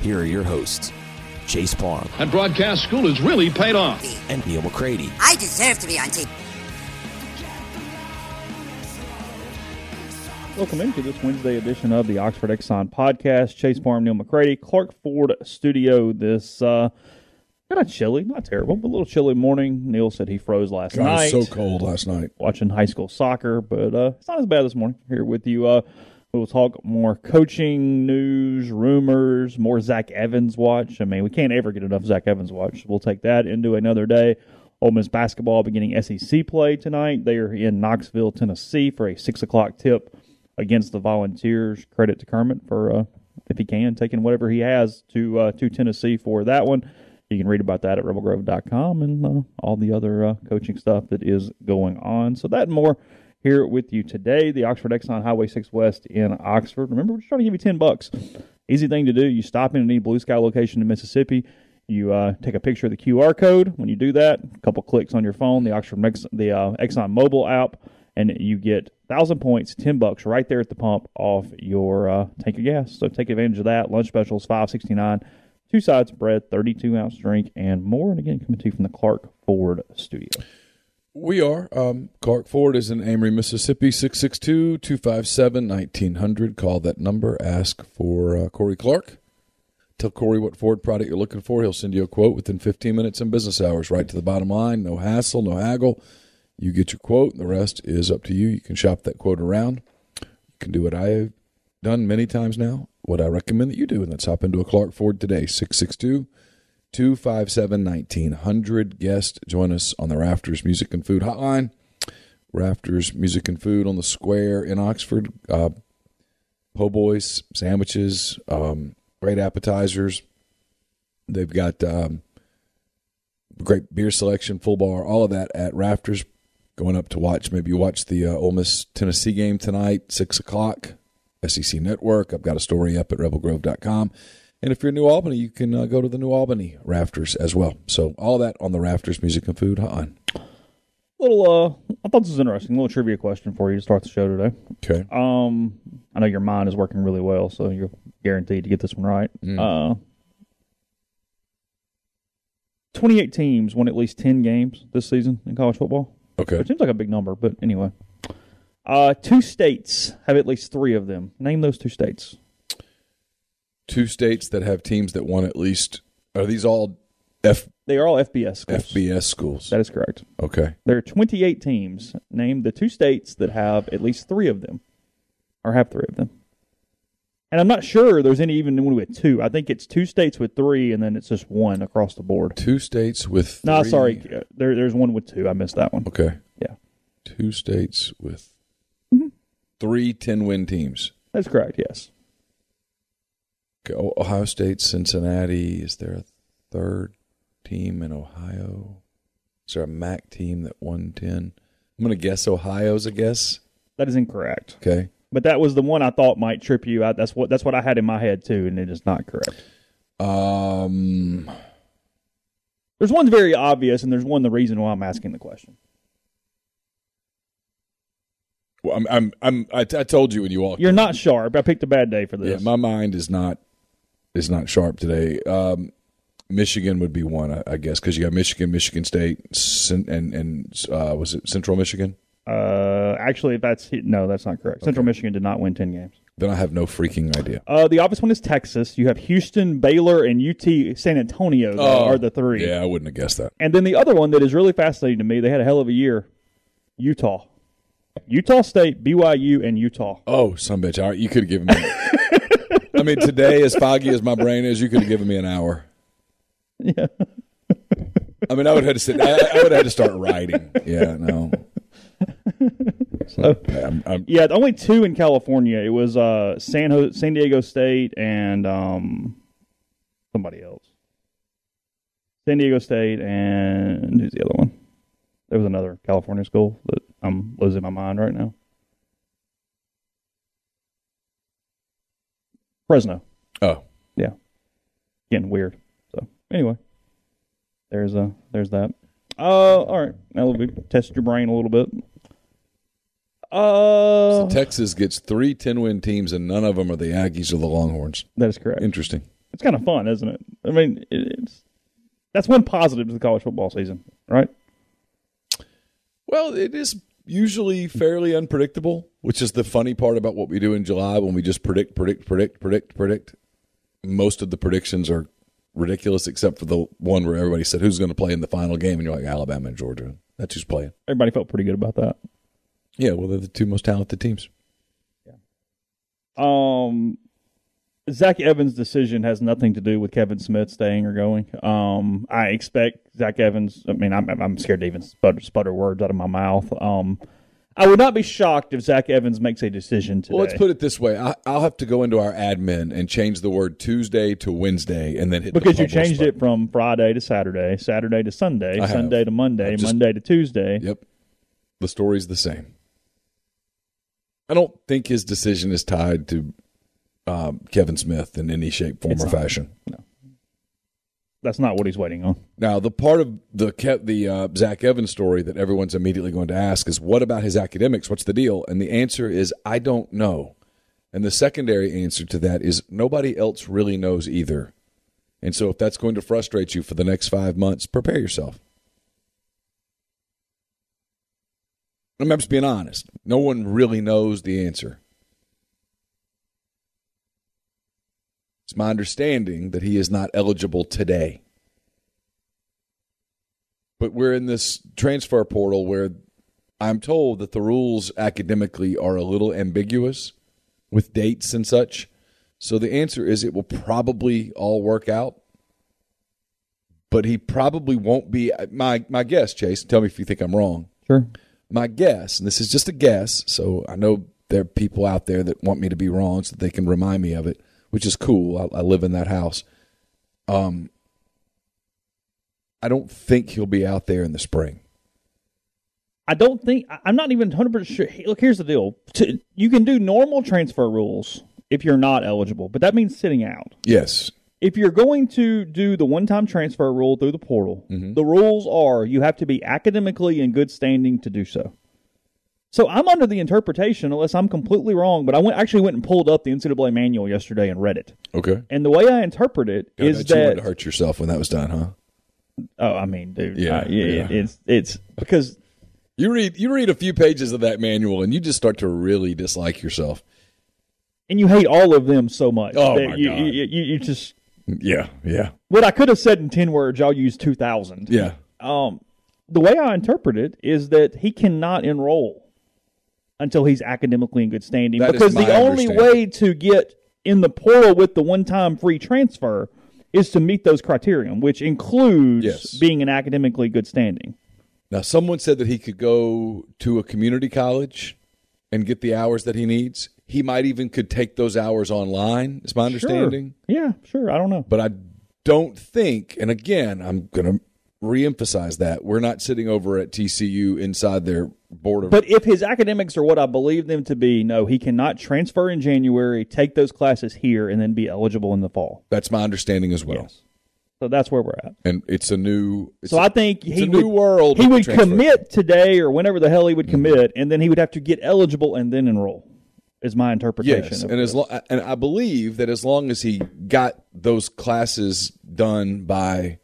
here are your hosts, Chase Parham. And broadcast school has really paid off. and Neal McCready. I deserve to be on TV. Welcome into this Wednesday edition of the Oxford Exxon podcast. Chase Parham, Neal McCready, Clark Ford Studio. This uh, kind of chilly, not terrible, but a little chilly morning. Neal said he froze last God, night. it was so cold last night. watching high school soccer, but uh, it's not as bad this morning. Here with you, uh, we'll talk more coaching news, rumors, more Zach Evans watch. I mean, we can't ever get enough Zach Evans watch. We'll take that into another day. Ole Miss basketball beginning SEC play tonight. They are in Knoxville, Tennessee, for a six o'clock tip against the Volunteers. Credit to Kermit for, uh, if he can, taking whatever he has to uh, to Tennessee for that one. You can read about that at rebelgrove.com and uh, all the other uh, coaching stuff that is going on. So that and more here with you today. The Oxford Exxon Highway 6 West in Oxford. Remember, we're just trying to give you 10 bucks. Easy thing to do. You stop in any blue sky location in Mississippi. You uh, take a picture of the QR code. When you do that, a couple clicks on your phone, the Oxford Mex- the uh, Exxon mobile app, and you get thousand points, ten bucks right there at the pump off your uh, tank of gas. So take advantage of that. Lunch specials five sixty nine, two sides of bread, thirty two ounce drink, and more. And again, coming to you from the Clark Ford Studio. We are. Um, Clark Ford is in Amory, Mississippi, 662 257 1900. Call that number. Ask for uh, Corey Clark. Tell Corey what Ford product you're looking for. He'll send you a quote within 15 minutes in business hours, right to the bottom line. No hassle, no haggle. You get your quote, and the rest is up to you. You can shop that quote around. You can do what I have done many times now, what I recommend that you do, and let's hop into a Clark Ford today, 662 257 1900. Guest, join us on the Rafters Music and Food Hotline. Rafters Music and Food on the Square in Oxford. Uh, po' boys, sandwiches, um, great appetizers. They've got um, great beer selection, full bar, all of that at Rafters. Going up to watch, maybe watch the uh, Ole Miss Tennessee game tonight, 6 o'clock, SEC Network. I've got a story up at rebelgrove.com. And if you're in New Albany, you can uh, go to the New Albany Rafters as well. So all that on the Rafters Music and Food Hotline. Little, uh, I thought this was interesting. A little trivia question for you to start the show today. Okay. Um, I know your mind is working really well, so you're guaranteed to get this one right. Uh, 28 teams won at least 10 games this season in college football. Okay. It seems like a big number, but anyway. Uh, two states have at least three of them. Name those two states. Two states that have teams that won at least. Are these all F, They are all FBS schools. FBS schools? That is correct. Okay. There are 28 teams. Name the two states that have at least three of them, or have three of them. And I'm not sure there's any even one with two. I think it's two states with three, and then it's just one across the board. Two states with. No, three- sorry, there, there's one with two. I missed that one. Okay. Yeah. Two states with Mm-hmm. three 10 win teams. That's correct. Yes. Ohio State, Cincinnati. Is there a third team in Ohio? Is there a MAC team that won 10? I'm going to guess Ohio's a guess. That is incorrect. Okay. But that was the one I thought might trip you out. That's what that's what I had in my head too, and it is not correct. Um, There's one very obvious, and there's one the reason why I'm asking the question. Well, I'm, I'm, I'm I, I told you when you walked. You're not sharp. I picked a bad day for Yeah, this. my mind is not is not sharp today. Um, Michigan would be one, I, I guess, because you got Michigan, Michigan State, and and uh, was it Central Michigan? uh, actually, that's no, that's not correct. Central Michigan did not win ten games. Then I have no freaking idea. Uh, the obvious one is Texas. You have Houston, Baylor, and UT San Antonio though, Oh, are the three. Yeah, I wouldn't have guessed that. And then the other one that is really fascinating to me, they had a hell of a year. Utah. Utah State, BYU, and Utah. Oh, some bitch! All right, you could have given me. I mean, today, as foggy as my brain is, you could have given me an hour. Yeah. I mean, I would have had to sit. I, I would have had to start writing. Yeah, no. So, I'm, I'm, Yeah, only two in California. It was uh, San Ho- San Diego State and um, somebody else. San Diego State and who's the other one? There was another California school that I'm losing my mind right now. Fresno. oh, yeah, Getting weird. So anyway, there's a there's that. Uh, all right. Now we test your brain a little bit. Uh, so Texas gets three 10 win teams, and none of them are the Aggies or the Longhorns. that is correct. Interesting. It's kind of fun, isn't it? I mean, it, it's that's one positive to the college football season, right? Well, it is usually fairly unpredictable, which is the funny part about what we do in July when we just predict, predict, predict, predict, predict. Most of the predictions are ridiculous, except for the one where everybody said who's going to play in the final game, and you're like Alabama and Georgia. That's who's playing. Everybody felt pretty good about that. Yeah, well, they're the two most talented teams. Yeah. Um, Zach Evans' decision has nothing to do with Kevin Smith staying or going. Um, I expect Zach Evans. I mean, I'm, I'm scared to even sputter, sputter words out of my mouth. Um, I would not be shocked if Zach Evans makes a decision today. Well, let's put it this way: I, I'll have to go into our admin and change the word Tuesday to Wednesday, and then hit the because you changed button. it from Friday to Saturday, Saturday to Sunday. Sunday to Monday, just- Monday to Tuesday. Yep, the story's the same. I don't think his decision is tied to um, Kevin Smith in any shape, form, It's or not. fashion. That's not what he's waiting on. Now, the part of the Ke- the uh, Zach Evans story that everyone's immediately going to ask is, what about his academics? What's the deal? And the answer is, I don't know. And the secondary answer to that is, nobody else really knows either. And so, if that's going to frustrate you for the next five months, prepare yourself. I'm just being honest. No one really knows the answer. It's my understanding that he is not eligible today. But we're in this transfer portal where I'm told that the rules academically are a little ambiguous with dates and such. So the answer is it will probably all work out. But he probably won't be my my guess, Chase. Tell me if you think I'm wrong Sure. my guess, and this is just a guess, so I know there are people out there that want me to be wrong so that they can remind me of it, which is cool. I, I live in that house. Um, I don't think he'll be out there in the spring. I don't think I'm not even 100 percent sure. Look, here's the deal: you can do normal transfer rules if you're not eligible, but that means sitting out. Yes, If you're going to do the one-time transfer rule through the portal, the rules are you have to be academically in good standing to do so. So I'm under the interpretation, unless I'm completely wrong, but I went actually went and pulled up the NCAA manual yesterday and read it. okay. And the way I interpret it I is you that wouldn't hurt yourself when that was done, huh? oh, I mean, dude, Yeah, uh, yeah, yeah. it's it's because You read you read a few pages of that manual, and you just start to really dislike yourself. and you hate all of them so much Oh, my you, God. You, you you just Yeah, yeah, what I could have said in ten words, I'll use two thousand. yeah. Um, the way I interpret it is that he cannot enroll until he's academically in good standing That because the only way to get in the portal with the one-time free transfer is to meet those criterion, which includes Yes. being in academically good standing. Now, someone said that he could go to a community college and get the hours that he needs. He might even could take those hours online. Is my understanding. Sure. Yeah, sure. I don't know. But I don't think, and again, I'm going to reemphasize that we're not sitting over at TCU inside their board of. But if his academics are what I believe them to be, no, he cannot transfer in January, take those classes here, and then be eligible in the fall. that's my understanding as well. Yes. So that's where we're at. and it's a new. It's So a- I think it's he a new world He would transfer. Mm-hmm. commit today or whenever the hell he would commit, and then he would have to get eligible and then enroll. Is my interpretation. Yes, and as this. lo- and I believe that as long as he got those classes done by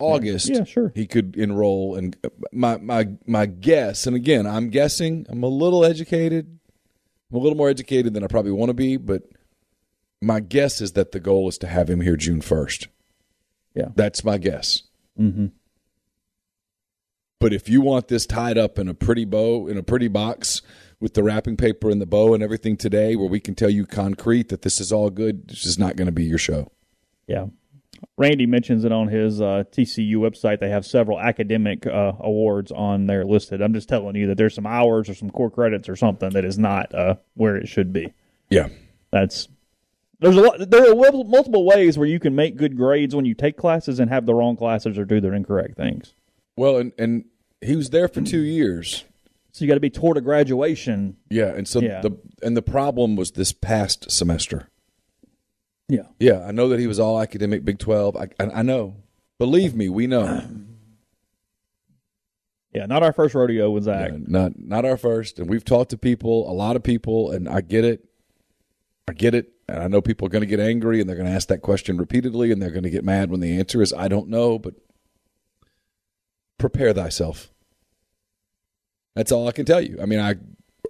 August, Yeah, sure. he could enroll. And my my my guess, and again, I'm guessing, I'm a little educated, I'm a little more educated than I probably want to be, but my guess is that the goal is to have him here June first. Yeah. that's my guess. Mm-hmm. But if you want this tied up in a pretty bow, in a pretty box with the wrapping paper and the bow and everything today, where we can tell you concrete that this is all good, this is not going to be your show. Yeah. Randy mentions it on his uh, TCU website. They have several academic uh, awards on there listed. I'm just telling you that there's some hours or some core credits or something that is not uh, where it should be. Yeah. That's there's a lot. There are multiple ways where you can make good grades when you take classes and have the wrong classes or do the incorrect things. Well, and and he was there for two years. So you got to be toward a graduation. Yeah, and so Yeah. the and the problem was this past semester. Yeah. Yeah, I know that he was all academic Big Twelve. I I, I know. Believe me, we know. Yeah. Not our first rodeo with Zach. Not not our first, and we've talked to people, a lot of people, and I get it. I get it, and I know people are going to get angry, and they're going to ask that question repeatedly, and they're going to get mad when the answer is I don't know, but prepare thyself. That's all I can tell you. I mean, I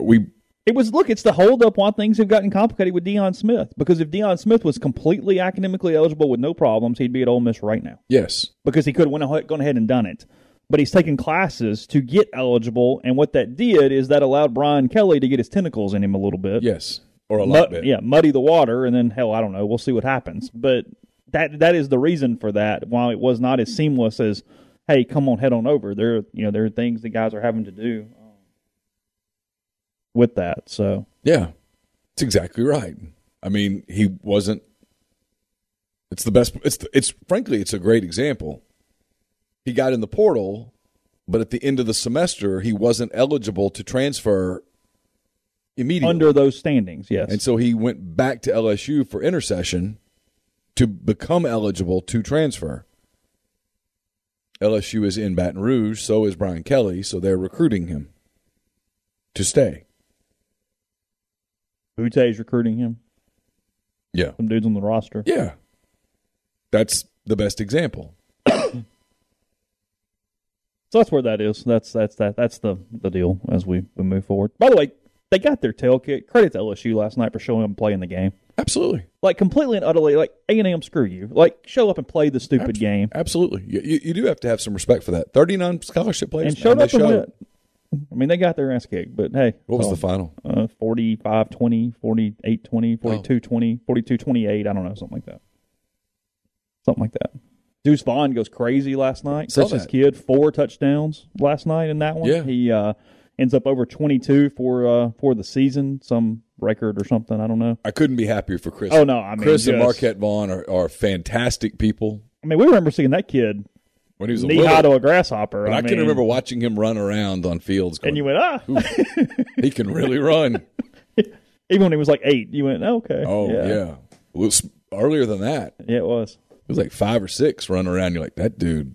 we It was look. It's the holdup why things have gotten complicated with Deion Smith. Because if Deion Smith was completely academically eligible with no problems, he'd be at Ole Miss right now. yes, because he could have went ahead, gone ahead and done it. But he's taking classes to get eligible, and what that did is that allowed Brian Kelly to get his tentacles in him a little bit. yes, or a lot Mud- bit. yeah, muddy the water, and then hell, I don't know. We'll see what happens. But that that is the reason for that. While it was not as seamless as, hey, come on, head on over. There, you know, there are things the guys are having to do with that. So Yeah, it's exactly right. I mean, he wasn't. It's the best. It's the, it's frankly, it's a great example. He got in the portal, but at the end of the semester, he wasn't eligible to transfer immediately. under those standings, yes, and so he went back to LSU for intersession to become eligible to transfer. LSU is in Baton Rouge, so is Brian Kelly, so they're recruiting him to stay. Butte's recruiting him. Yeah. Some dudes on the roster. Yeah. That's the best example. So that's where that is. That's that's that that's the the deal as we, we move forward. By the way, they got their tail kicked. Credit to LSU last night for showing up and playing the game. Absolutely. Like completely and utterly, like A and M, screw you. Like show up and play the stupid game Absolutely. You, you, do have to have some respect for that. 39 scholarship players. and showed they up and showed. I mean, they got their ass kicked, but hey, What was so, the final? Uh, 45 20, 48 20, 42 20, 42 28. I don't know, something like that. Something like that. Deuce Vaughn goes crazy last night. Saw his kid, four touchdowns last night in that one. Yeah. He uh, ends up over 22 for uh, for the season, some record or something. I don't know. I couldn't be happier for Chris. Oh, no, I mean, Chris and Marquette Vaughn are, are fantastic people. I mean, we remember seeing that kid When he was a knee high little, to a grasshopper. but I, mean, can remember watching him run around on fields. Going, And you went, ah. he can really run. Even when he was like eight, you went, okay. Oh yeah. yeah. It was earlier than that. Yeah, it was. It was like five or six running around. You're like that dude.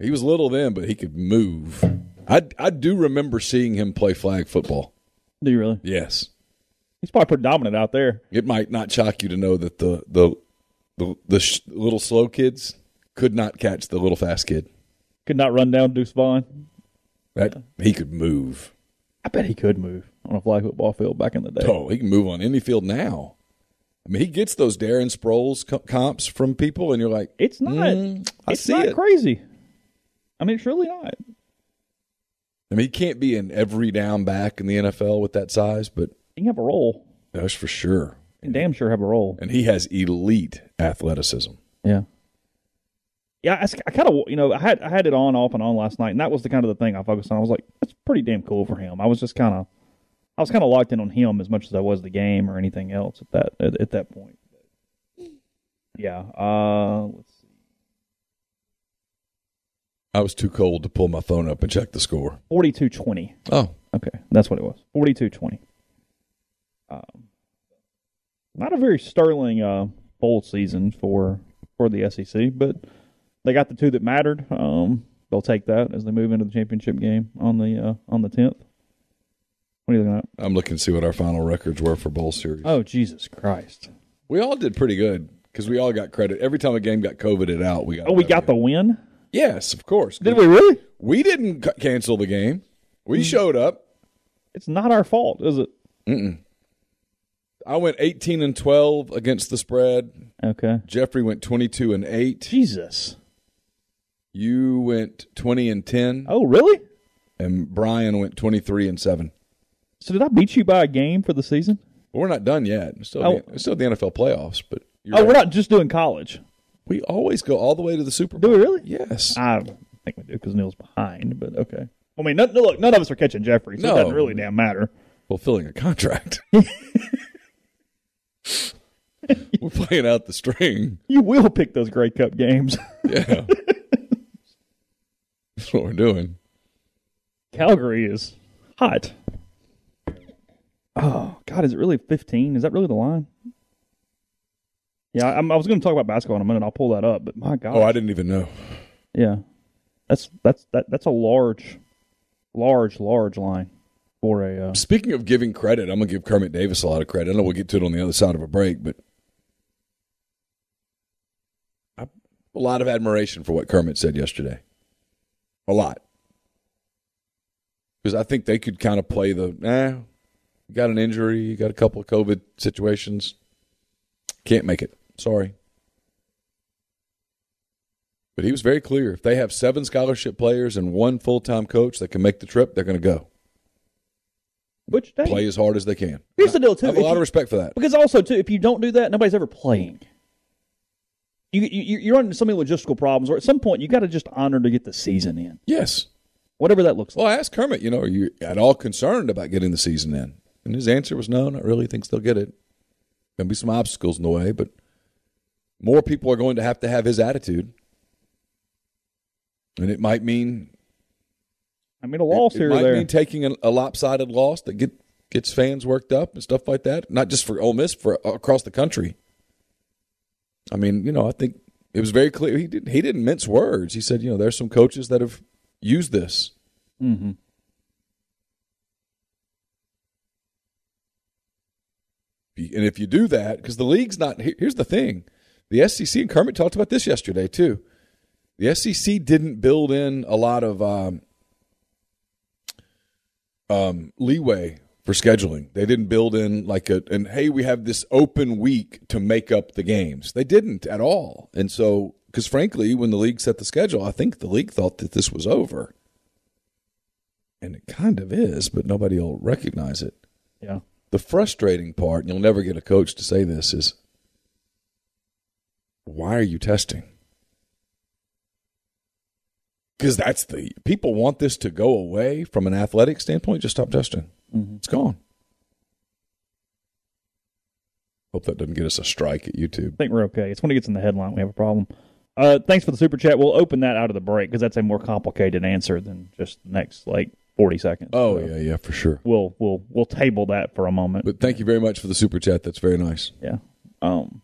He was little then, but he could move. I I do remember seeing him play flag football. Do you really? Yes. He's probably pretty dominant out there. It might not shock you to know that the the the, the sh- little slow kids could not catch the little fast kid. Could not run down Deuce Vaughn. That he could move. I bet he could move on a fly football field back in the day. Oh, he can move on any field now. I mean, he gets those Darren Sproles co- comps from people, and you're like, It's not. Mm, I it's see not it. crazy. I mean, it's really not. I mean, he can't be an every down back in the NFL with that size, but He can have a role. that's for sure. Damn sure have a role. And he has elite athleticism. Yeah. Yeah, I, I kind of you know I had I had it on off and on last night, and that was the kind of the thing I focused on. I was like, that's pretty damn cool for him. I was just kind of I was kind of locked in on him as much as I was the game or anything else at that at, at that point. Yeah. Uh, let's see. I was too cold to pull my phone up and check the score. 42-20. Oh, Okay, that's what it was. 42-20. Um, not a very sterling uh, bowl season for for the SEC, but they got the two that mattered. Um, they'll take that as they move into the championship game on the uh, on the tenth. What are you looking at? I'm looking to see what our final records were for bowl series. Oh Jesus Christ! We all did pretty good because we all got credit. Every time a game got coveted out, we got. Oh, we got the win. Yes, of course. Did we really? We didn't c- cancel the game. We Hmm. showed up. It's not our fault, is it? I went 18 and 12 against the spread. Okay. Jeffrey went 22 and 8. Jesus. You went 20 and 10 Oh, really? and Brian went 23 and 7. So did I beat you by a game for the season? We're not done yet. It's still, Oh. the, it's still the NFL playoffs, but you're Oh, right. we're not just doing college. we always go all the way to the Super Bowl. Do we really? Yes. I think we do because Neal's behind, but okay. I mean, none, look, none of us are catching Jeffrey, so No. it doesn't really damn matter. Fulfilling a contract. we're playing out the string. You will pick those Grey Cup games. Yeah. That's what we're doing. Calgary is hot. Oh God, is it really fifteen? Is that really the line? Yeah, I'm, I was going to talk about basketball in a minute. I'll pull that up, but my God, Oh, I didn't even know. yeah, that's that's that that's a large, large, large line for a. Uh, Speaking of giving credit, I'm gonna give Kermit Davis a lot of credit. I know we'll get to it on the other side of a break, but I, a lot of admiration for what Kermit said yesterday. A lot, because I think they could kind of play the eh. You got an injury, you got a couple of COVID situations, can't make it. Sorry. But he was very clear. If they have seven scholarship players and one full time coach that can make the trip, they're going to go which play as hard as they can. Here's the deal, too. I have a lot you- of respect for that. Because also, too, if you don't do that, nobody's ever playing. You, you you run into so many logistical problems, or at some point, you got to just honor to get the season in, Yes. whatever that looks like. Well, I asked Kermit, you know, are you at all concerned about getting the season in? And his answer was no, not really. Thinks they'll get it. Going to be some obstacles in the way, but more people are going to have to have his attitude. And it might mean I mean, a loss it, here it might there. mean taking a, a lopsided loss that get gets fans worked up and stuff like that. Not just for Ole Miss, for across the country. I mean, you know, I think it was very clear. He didn't he didn't mince words. He said, you know, there's some coaches that have used this. mm-hmm. And if you do that, because the league's not here's the thing, the SEC and Kermit talked about this yesterday too. The SEC didn't build in a lot of um, um, leeway for scheduling. They didn't build in like a and hey, we have this open week to make up the games. They didn't at all. And so, because frankly, when the league set the schedule, I think the league thought that this was over, and it kind of is, but nobody will recognize it. Yeah. The frustrating part, and you'll never get a coach to say this, is why are you testing? Because that's the people want this to go away from an athletic standpoint. Just stop testing. It's gone. Hope that doesn't get us a strike at YouTube. I think we're okay. It's when it gets in the headline we have a problem. Uh, thanks for the super chat. We'll open that out of the break because that's a more complicated answer than just the next like forty seconds. Oh So yeah, yeah, for sure. We'll we'll we'll table that for a moment. But thank you very much for the super chat. That's very nice. yeah. Um.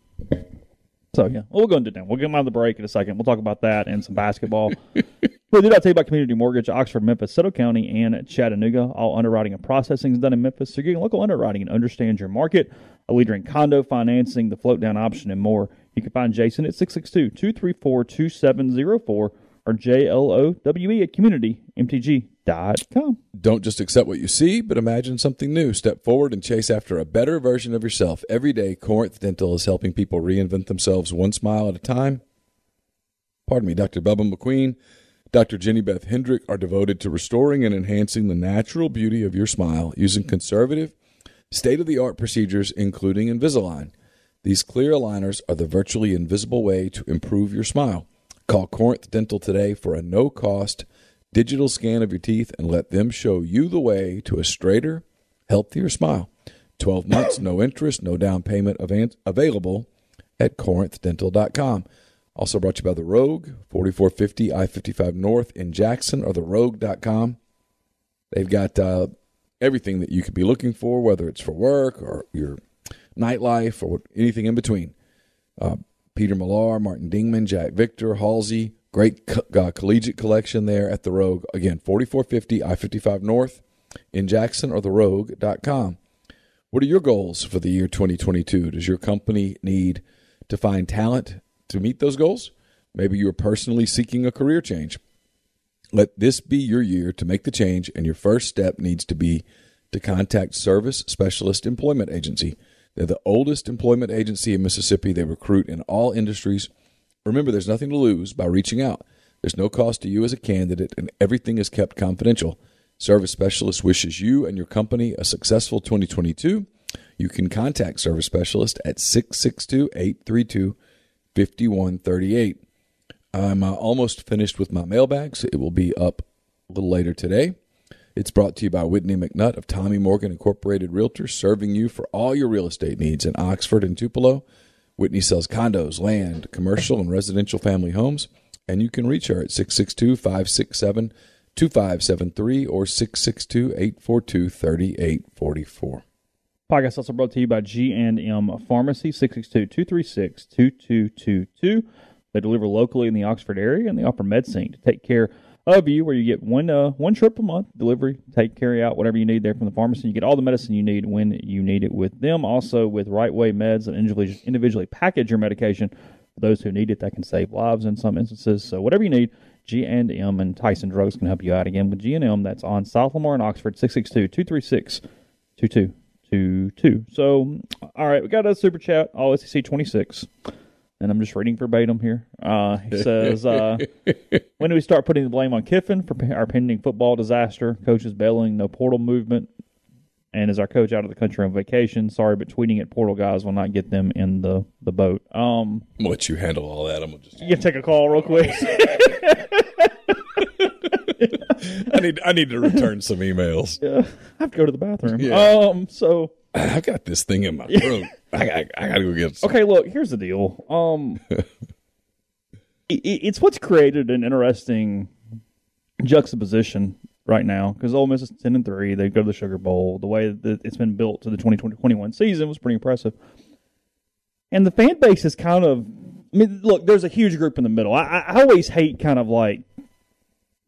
So yeah, well, we'll go into now. We'll get them out of the break in a second. We'll talk about that and some basketball. we did not tell you about Community Mortgage, Oxford, Memphis, Soto County, and Chattanooga. All underwriting and processing is done in Memphis, so you're getting local underwriting and understand your market. A leader in condo financing, the float down option, and more. You can find Jason at 662-234-2704 or JLOWE at communitymtg.com. Don't just accept what you see, but imagine something new. Step forward and chase after a better version of yourself. Every day, Corinth Dental is helping people reinvent themselves one smile at a time. Pardon me, Dr. Bubba McQueen, Dr. Jenny Beth Hendrick are devoted to restoring and enhancing the natural beauty of your smile using conservative, state of the art procedures, including Invisalign. These clear aligners are the virtually invisible way to improve your smile. Call Corinth Dental today for a no cost digital scan of your teeth and let them show you the way to a straighter, healthier smile. 12 months, no interest, no down payment available at corinthdental.com. Also brought to you by The Rogue, 4450 I 55 North in Jackson, or therogue.com. They've got uh, everything that you could be looking for, whether it's for work or your nightlife or anything in between. uh, Peter Millar, Martin Dingman, Jack Victor, Halsey. Great co- uh, collegiate collection there at the Rogue. Again, 4450 I 55 North in Jackson or the therogue.com. What are your goals for the year 2022? Does your company need to find talent to meet those goals? Maybe you're personally seeking a career change. Let this be your year to make the change, and your first step needs to be to contact Service Specialist Employment Agency. They're the oldest employment agency in Mississippi. They recruit in all industries. Remember, there's nothing to lose by reaching out. There's no cost to you as a candidate, and everything is kept confidential. Service Specialist wishes you and your company a successful 2022. You can contact Service Specialist at 662 832 5138. I'm uh, almost finished with my mailbags. It will be up a little later today. It's brought to you by Whitney McNutt of Tommy Morgan Incorporated Realtors, serving you for all your real estate needs in Oxford and Tupelo. Whitney sells condos, land, commercial, and residential family homes. And you can reach her at 662 567 2573 or 662 842 3844. Podcast also brought to you by G&M Pharmacy, 662-236-2222. They deliver locally in the Oxford area, and they offer medicine to take care you, where you get one uh, one trip a month delivery, take carry out whatever you need there from the pharmacy. You get all the medicine you need when you need it with them. Also with Right Way Meds and individually, individually package your medication for those who need it. That can save lives in some instances. So whatever you need, G and M and Tyson Drugs can help you out. Again with G and M, that's on South Lamar in Oxford, 662-236-2222. So all right, we got a super chat, all SEC twenty six and I'm just reading verbatim here. Uh, he says, uh, "When do we start putting the blame on Kiffin for our pending football disaster? Coaches bailing, no portal movement, and is our coach out of the country on vacation? Sorry, but tweeting at portal guys will not get them in the the boat." Um, I'm gonna let you handle all that. I'm gonna just. you can take a call real quick. I need. I need to return some emails. I have to go to the bathroom. Yeah. Um, so I got this thing in my throat. I, got, I gotta go get. Some. Okay, look, here's the deal. Um, it, it's what's created an interesting juxtaposition right now because Ole Miss is ten and three. They go to the Sugar Bowl. The way that it's been built to the 2020-21 season was pretty impressive, and the fan base is kind of. I mean, look, there's a huge group in the middle. I, I I always hate kind of like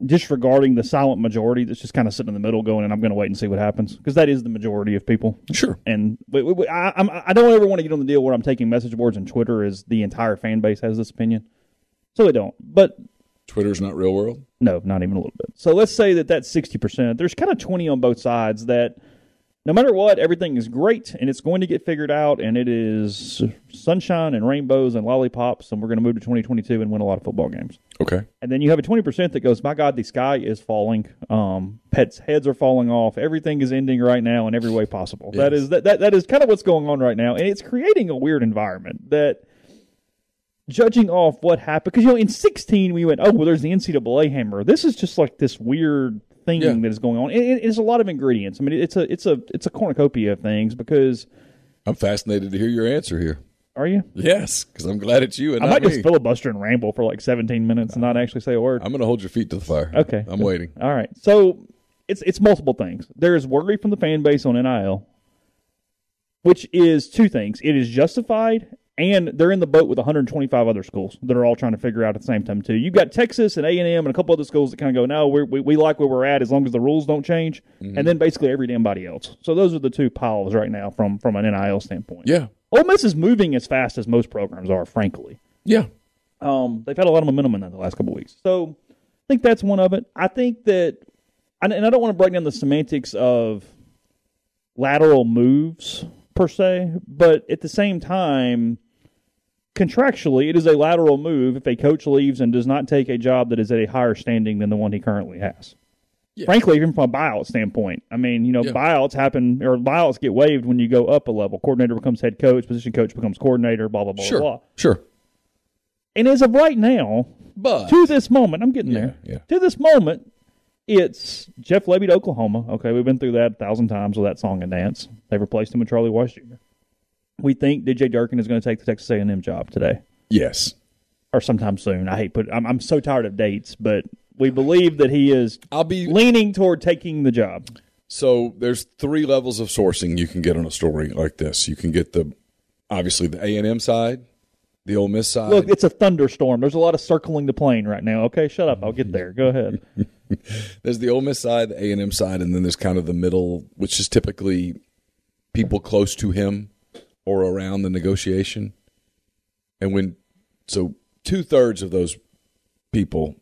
disregarding the silent majority that's just kind of sitting in the middle, going, "And I'm going to wait and see what happens," because that is the majority of people. Sure. And we, we, I, I'm, I don't ever want to get on the deal where I'm taking message boards and Twitter as the entire fan base has this opinion. So they don't. But Twitter's not real world. no, not even a little bit. So let's say that that's 60%. There's kind of 20 on both sides that no matter what, everything is great and it's going to get figured out and it is sunshine and rainbows and lollipops and we're going to move to 2022 and win a lot of football games. Okay. And then you have a 20% that goes, my God, the sky is falling. Um, pets' heads are falling off. Everything is ending right now in every way possible. That Yes. is that, that that is kind of what's going on right now, and it's creating a weird environment that. Judging off what happened, because you know, in sixteen we went, oh well, there's the NCAA hammer. This is just like this weird thing Yeah. that is going on. It, it- it's a lot of ingredients. I mean, it's a it's a it's a cornucopia of things. Because I'm fascinated to hear your answer here. are you? Yes, because I'm glad it's you and I not might me. just filibuster and ramble for like seventeen minutes and not uh, actually say a word. I'm going to hold your feet to the fire. Okay. I'm waiting. All right. So it's it's multiple things. There is worry from the fan base on NIL, which is two things. It is justified, and they're in the boat with 125 other schools that are all trying to figure out at the same time too. You've got Texas and A and M and a couple other schools that kind of go, no, we're, we we like where we're at as long as the rules don't change, and then basically every damn body else. So those are the two piles right now from from an NIL standpoint. Yeah. Ole Miss is moving as fast as most programs are, frankly. Yeah. Um, they've had a lot of momentum in that the last couple of weeks. So I think that's one of it. I think that, and I don't want to break down the semantics of lateral moves per se, but at the same time, contractually, it is a lateral move if a coach leaves and does not take a job that is at a higher standing than the one he currently has. Frankly, even from a buyout standpoint, I mean, you know, Yeah. buyouts happen or buyouts get waived when you go up a level. Coordinator becomes head coach, position coach becomes coordinator, blah blah blah Sure. blah. Sure. And as of right now, But to this moment, I'm getting there. yeah. To this moment, it's Jeff Lebby to Oklahoma. Okay, we've been through that a thousand times with that song and dance. They've replaced him with Charlie Weis Jr. We think DJ Durkin is going to take the Texas A&M job today yes, or sometime soon. I hate put. I'm, I'm so tired of dates, but we believe that he is I'll be leaning toward taking the job. So there's three levels of sourcing you can get on a story like this. You can get the obviously the A and M side, The Ole Miss side. Look, it's a thunderstorm. There's a lot of circling the plane right now. Okay, shut up. I'll get there. Go ahead. there's the Ole Miss side, the A and M side, and then there's kind of the middle, which is typically people close to him or around the negotiation. And when so two thirds of those people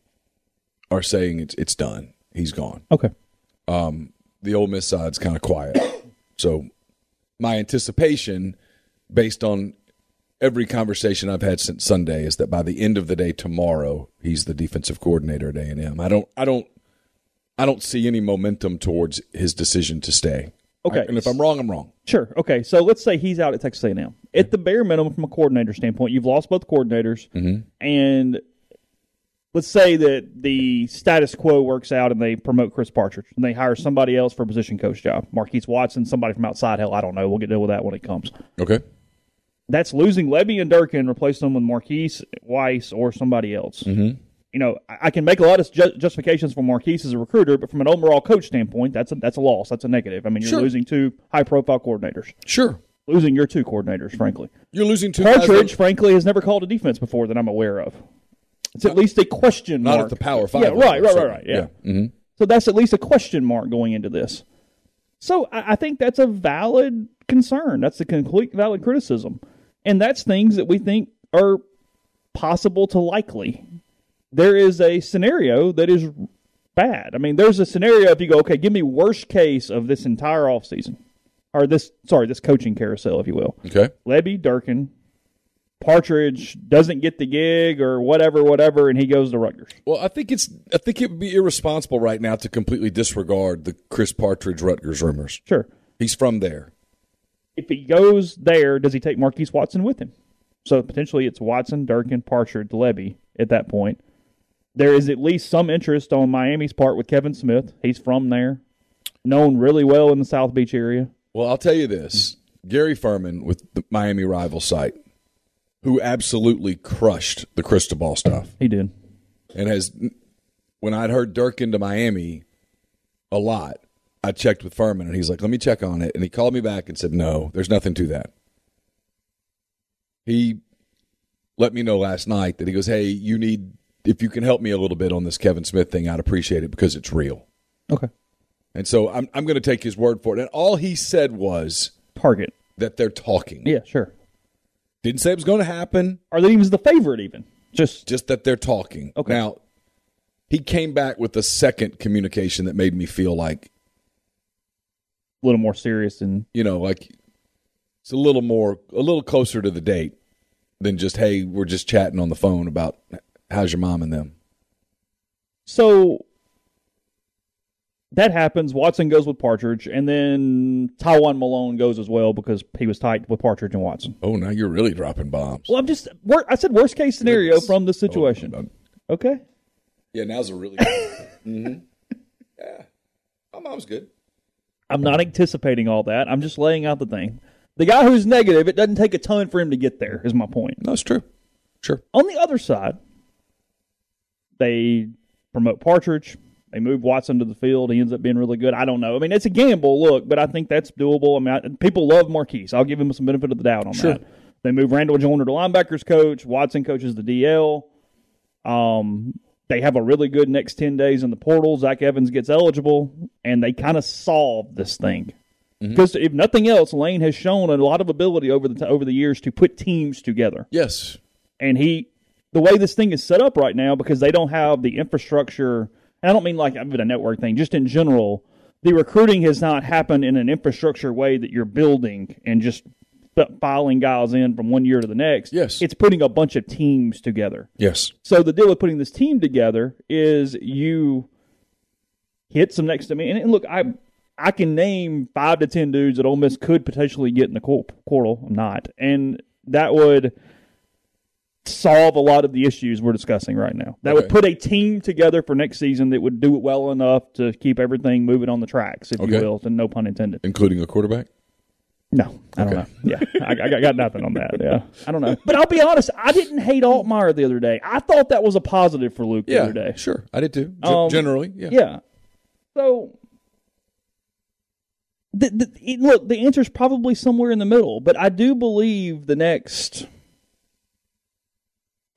are saying it's it's done. He's gone. Okay. Um, The Ole Miss side's kind of quiet. so my anticipation, based on every conversation I've had since Sunday, is that by the end of the day tomorrow, he's the defensive coordinator at A and M. I don't, I don't, I don't see any momentum towards his decision to stay. Okay. I- and if I'm wrong, I'm wrong. Sure. Okay. So let's say he's out at Texas A&M. At the bare minimum, from a coordinator standpoint, you've lost both coordinators, mm-hmm. and let's say that the status quo works out and they promote Chris Partridge and they hire somebody else for a position coach job, Marquise Watson, somebody from outside. Hell, I don't know. We'll get deal with that when it comes. Okay. That's losing Lebby and Durkin, replace them with Marquise Weiss or somebody else. Mm-hmm. You know, I I can make a lot of ju- justifications for Marquise as a recruiter, but from an overall coach standpoint, that's a, that's a loss. That's a negative. I mean, you're Sure. losing two high profile coordinators Sure. losing your two coordinators, frankly. You're losing two Partridge, frankly, has never called a defense before that I'm aware of. It's at least a question mark. not mark. at the Power Five. Yeah, right, right, right, right. Yeah. Mm-hmm. So that's at least a question mark going into this. So I, I think that's a valid concern. That's a complete valid criticism. And that's things that we think are possible to likely. There is a scenario that is bad. I mean, there's a scenario if you go, okay, give me worst case of this entire offseason. Or this sorry, this coaching carousel, if you will. Okay. Lebby Durkin, Partridge doesn't get the gig or whatever, whatever, and he goes to Rutgers. Well, I think it's. I think it would be irresponsible right now to completely disregard the Chris Partridge Rutgers rumors. Sure. He's from there. If he goes there, does he take Marquise Watson with him? So potentially it's Watson, Durkin, Partridge, Lebby at that point. There is at least some interest on Miami's part with Kevin Smith. He's from there, known really well in the South Beach area. Well, I'll tell you this: Gary Ferman with the Miami rival site, who absolutely crushed the Cristobal stuff, He did. and has. When I'd heard Durkin to Miami, a lot, I checked with Ferman, and he's like, "Let me check on it," and he called me back and said, "No, there's nothing to that." He let me know last night that he goes, "Hey, you need if you can help me a little bit on this Kevin Smith thing, I'd appreciate it because it's real." Okay. And so I'm I'm going to take his word for it. And all he said was Target. that they're talking. Yeah, sure. Didn't say it was going to happen, Are they even the favorite even? Just just that they're talking. Okay. Now, he came back with a second communication that made me feel like, a little more serious and you know, like it's a little more, a little closer to the date than just, hey, we're just chatting on the phone about how's your mom and them. So that happens. Watson goes with Partridge, and then Taiwan Malone goes as well because he was tight with Partridge and Watson. Oh, now you're really dropping bombs. Well, I'm just wor- I said worst case scenario Goodness. from the situation. Oh, Okay. yeah, now's a really mm-hmm. Yeah. My mom's good. I'm not anticipating all that. I'm just laying out the thing. The guy who's negative, it doesn't take a ton for him to get there. Is my point. That's true. Sure. On the other side, they promote Partridge. They move Watson to the field. He ends up being really good. I don't know. I mean, it's a gamble, look, but I think that's doable. I mean, I, people love Marquise. I'll give him some benefit of the doubt on Sure. that. They move Randall Joyner to linebackers coach. Watson coaches the DL. Um, they have a really good next 10 days in the portal. Zach Evans gets eligible, and they kind of solve this thing. Mm-hmm. Because if nothing else, Lane has shown a lot of ability over the t- over the years to put teams together Yes. and he the way this thing is set up right now because they don't have the infrastructure and i don't mean like a network thing just in general the recruiting has not happened in an infrastructure way that you're building and just filing guys in from one year to the next Yes. it's putting a bunch of teams together Yes. so the deal with putting this team together is you hit some next to me and, and look i I can name five to ten dudes that Ole Miss could potentially get in the quar- portal. I'm not, and that would solve a lot of the issues we're discussing right now. That would put a team together for next season that would do it well enough to keep everything moving on the tracks, if Okay. you will, and no pun intended. Including a quarterback? No, I don't know. Yeah, I, I got- nothing on that. Yeah, I don't know. But I'll be honest, I didn't hate Altmyer the other day. I thought that was a positive for Luke the Yeah. other day. Sure. I did too. G- Um, generally. Yeah. Yeah. So, the, the, look, the answer's probably somewhere in the middle, but I do believe the next I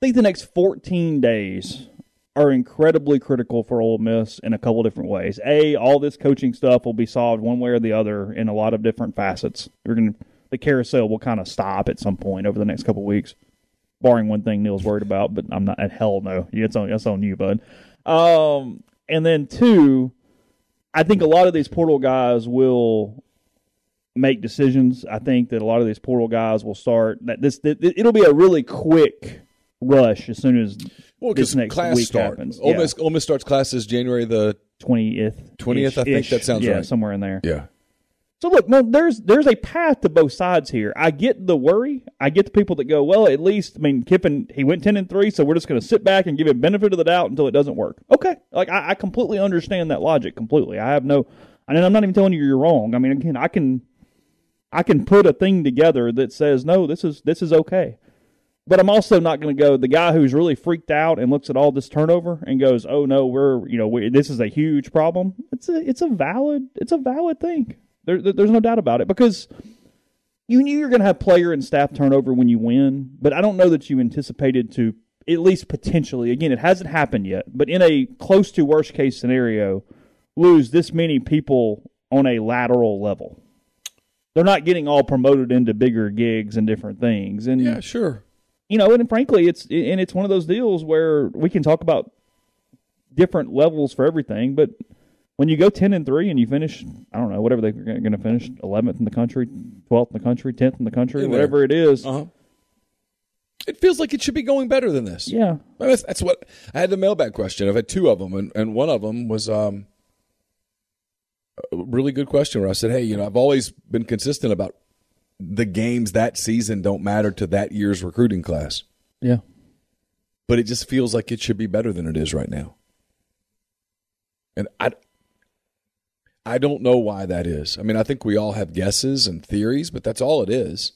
think the next 14 days are incredibly critical for Ole Miss in a couple different ways. A, all this coaching stuff will be solved one way or the other in a lot of different facets. You're going the carousel will kind of stop at some point over the next couple weeks, barring one thing Neal's worried about. But I'm not. At hell no, it's on on you, bud. Um, and then two, I think a lot of these portal guys will make decisions. I think that a lot of these portal guys will start that this, this it'll be a really quick rush as soon as well, this next class week start. happens. Ole. Miss, Ole Miss starts classes January the twentieth, 20th, I think that sounds yeah, right. somewhere in there. yeah. So look, there's there's a path to both sides here. I get the worry. I get the people that go, well, at least I mean Kiffin he went ten and three, so we're just going to sit back and give him benefit of the doubt until it doesn't work. Okay, like I, I completely understand that logic completely. I have no, and I'm not even telling you you're wrong. I mean, again, I can I can put a thing together that says no, this is this is okay. But I'm also not going to go the guy who's really freaked out and looks at all this turnover and goes, "Oh no, we're you know we, this is a huge problem." It's a it's a valid it's a valid thing. There, there- there's no doubt about it because you knew you're going to have player and staff turnover when you win, but I don't know that you anticipated to at least potentially. Again, it hasn't happened yet, but in a close to worst case scenario, lose this many people on a lateral level. They're not getting all promoted into bigger gigs and different things, and Yeah, sure. You know, and frankly, it's and it's one of those deals where we can talk about different levels for everything, but when you go ten and three and you finish, I don't know, whatever they're going to finish, eleventh in the country, twelfth in the country, tenth in the country, In whatever it is, Uh huh. It feels like it should be going better than this. yeah, I mean, that's, that's what I had the mailbag question. I've had two of them, and, and one of them was um, a really good question where I said, "Hey, you know, I've always been consistent about the games that season don't matter to that year's recruiting class, yeah, but it just feels like it should be better than it is right now." And I, I don't know why that is. I mean, I think we all have guesses and theories, but that's all it is.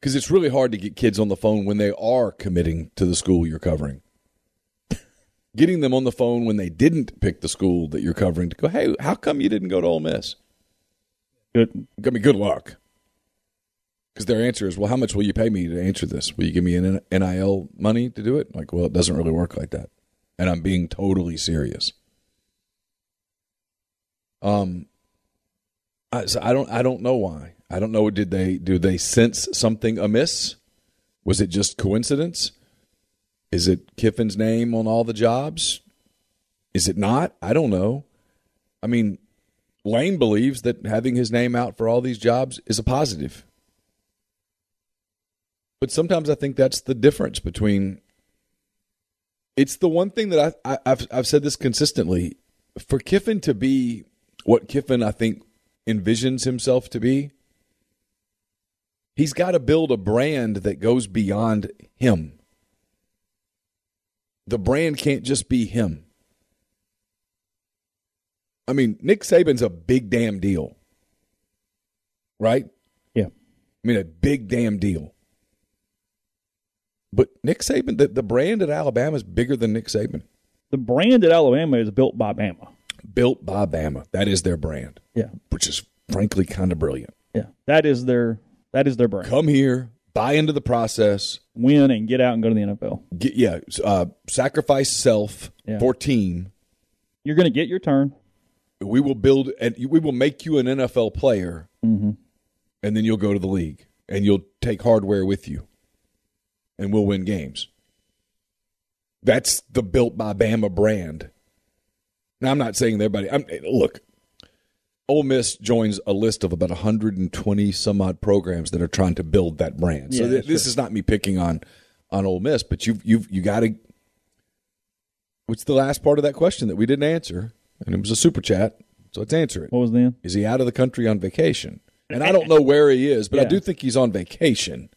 Because it's really hard to get kids on the phone when they are committing to the school you're covering. Getting them on the phone when they didn't pick the school that you're covering to go, hey, how come you didn't go to Ole Miss? good. I mean, good luck. Because their answer is, well, how much will you pay me to answer this? Will you give me an NIL money to do it? Like, well, it doesn't really work like that. And I'm being totally serious. Um, I, so I don't, I don't know why. I don't know. Did they, do they sense something amiss? Was it just coincidence? Is it Kiffin's name on all the jobs? Is it not? I don't know. I mean, Lane believes that having his name out for all these jobs is a positive. But sometimes I think that's the difference between. It's the one thing that I, I, I've I've said this consistently. For Kiffin to be what Kiffin I think envisions himself to be, he's got to build a brand that goes beyond him. The brand can't just be him. I mean, Nick Saban's a big damn deal. Right? Yeah. I mean, a big damn deal. But Nick Saban, the, the brand at Alabama is bigger than Nick Saban. The brand at Alabama is built by Bama. Built by Bama. That is their brand, Yeah, which is frankly kind of brilliant. yeah, that is their that is their brand. Come here, buy into the process, Win and get out and go to the NFL. get yeah, uh, sacrifice self Yeah. for team. You're going to get your turn. We will build and we will make you an NFL player, Mm-hmm. and then you'll go to the league and you'll take hardware with you, and we'll win games. That's the built by Bama brand. Now I'm not saying that everybody. I'm, look, Ole Miss joins a list of about 120 some odd programs that are trying to build that brand. So Yeah, th- this is not me picking on on Ole Miss, but you've you've you got to. What's the last part of that question that we didn't answer? And it was a super chat, so let's answer it. What was then? Is he out of the country on vacation? And I don't know where he is, but I do think he's on vacation.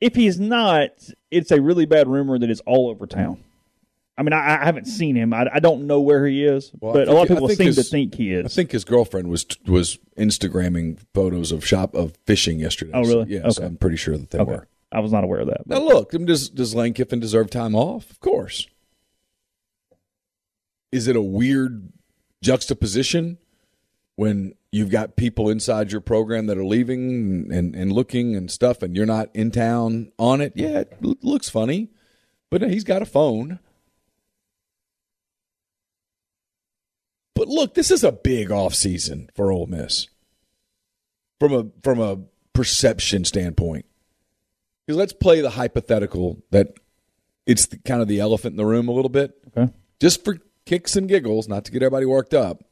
If he's not, it's a really bad rumor that is all over town. I mean, I, I haven't seen him. I, I don't know where he is, Well, but a lot of people seem his- to think he is. I think his girlfriend was was Instagramming photos of shop of fishing yesterday. Oh, really? So, yes, Okay. I'm pretty sure that they okay, were. I was not aware of that. Now look, does does Lane Kiffin deserve time off? Of course. Is it a weird juxtaposition when you've got people inside your program that are leaving and, and looking and stuff, and you're not in town on it. Yeah, it l- looks funny, but he's got a phone. But look, this is a big off season for Ole Miss from a from a perception standpoint. Because let's play the hypothetical that it's the, kind of the elephant in the room a little bit, Okay. just for kicks and giggles, not to get everybody worked up.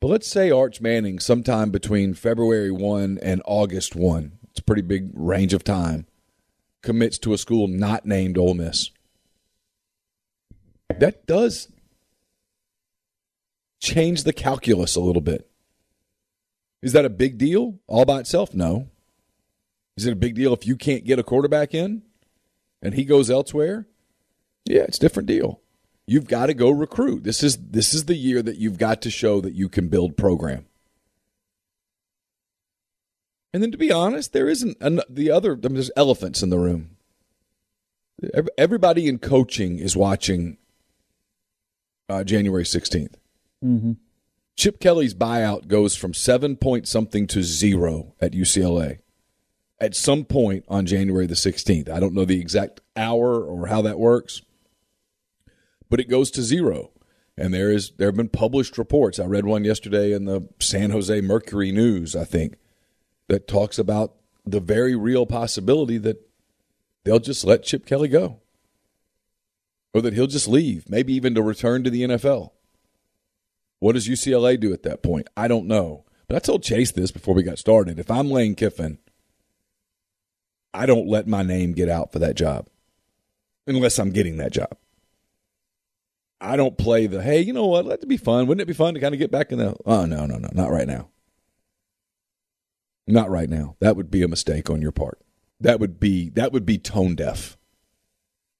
But let's say Arch Manning, sometime between February 1 and August 1, it's a pretty big range of time, commits to a school not named Ole Miss. That does change the calculus a little bit. Is that a big deal all by itself? No. Is it a big deal if you can't get a quarterback in and he goes elsewhere? Yeah, it's a different deal. You've got to go recruit. This is this is the year that you've got to show that you can build program. And then to be honest, there isn't an, the other I mean, there's elephants in the room. Everybody in coaching is watching uh, January 16th. Mm-hmm. Chip Kelly's buyout goes from seven point something to zero at UCLA at some point on January the 16th. I don't know the exact hour or how that works, but it goes to zero. And there is there have been published reports. I read one yesterday in the San Jose Mercury News, I think, that talks about the very real possibility that they'll just let Chip Kelly go. Or that he'll just leave, maybe even to return to the NFL. What does UCLA do at that point? I don't know. But I told Chase this before we got started. If I'm Lane Kiffin, I don't let my name get out for that job unless I'm getting that job. I don't play the, hey, you know what? Let it be fun. Wouldn't it be fun to kind of get back in the, oh, no, no, no, not right now. Not right now. That would be a mistake on your part. That would be, that would be tone deaf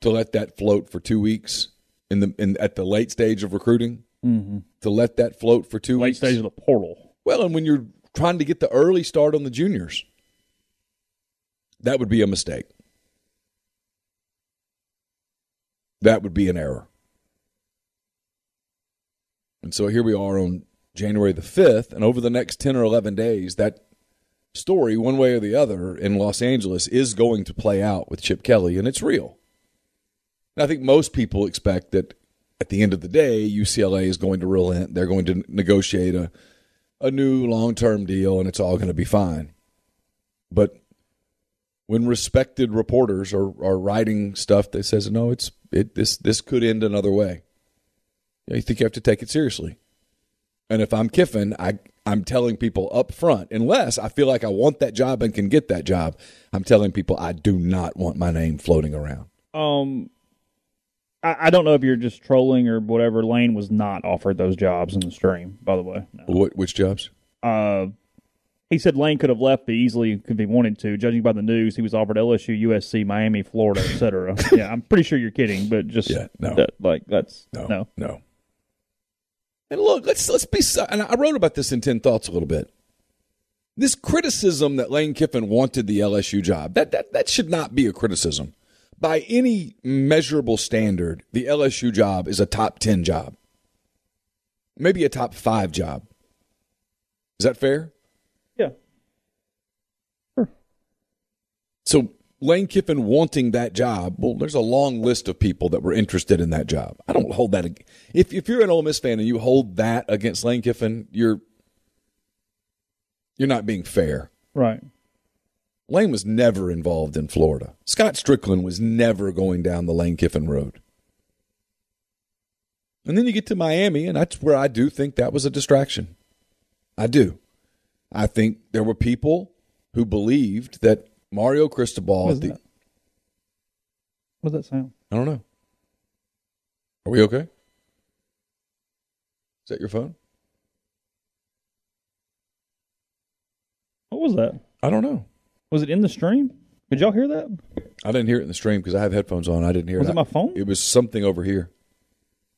to let that float for two weeks in the, in, at the late stage of recruiting Mm-hmm. to let that float for two Late weeks. stage of the portal. Well, and when you're trying to get the early start on the juniors, that would be a mistake. That would be an error. And so here we are on January the 5th, and over the next 10 or 11 days, that story, one way or the other, in Los Angeles is going to play out with Chip Kelly, and it's real. And I think most people expect that at the end of the day, UCLA is going to relent. They're going to negotiate a, a new long term deal, and it's all going to be fine. But when respected reporters are, are writing stuff that says no, it's it this this could end another way, you, know, you think you have to take it seriously. And if I'm Kiffin, I I'm telling people up front, unless I feel like I want that job and can get that job, I'm telling people I do not want my name floating around. Um, I, I don't know if you're just trolling or whatever. Lane was not offered those jobs in the stream, by the way. No. What, which jobs? Uh, he said Lane could have left easily if he wanted to. Judging by the news, he was offered LSU, USC, Miami, Florida, etc. yeah, I'm pretty sure you're kidding, but just Yeah, no. that- like that's No, no. no. And look, let's let's be. And I wrote about this in Ten Thoughts a little bit. This criticism that Lane Kiffin wanted the LSU job that that that should not be a criticism by any measurable standard. The LSU job is a top ten job, maybe a top five job. Is that fair? Yeah, Sure. So Lane Kiffin wanting that job, well, there's a long list of people that were interested in that job. I don't hold that. ag- If if you're an Ole Miss fan and you hold that against Lane Kiffin, you're you're not being fair. right. Lane was never involved in Florida. Scott Stricklin was never going down the Lane Kiffin road. And then you get to Miami, and that's where I do think that was a distraction. I do. I think there were people who believed that Mario Cristobal. What is the- that? What does that sound? I don't know. Are we okay? Is that your phone? What was that? I don't know. Was it in the stream? Did y'all hear that? I didn't hear it in the stream because I have headphones on. I didn't hear Was it. it my phone? It was something over here.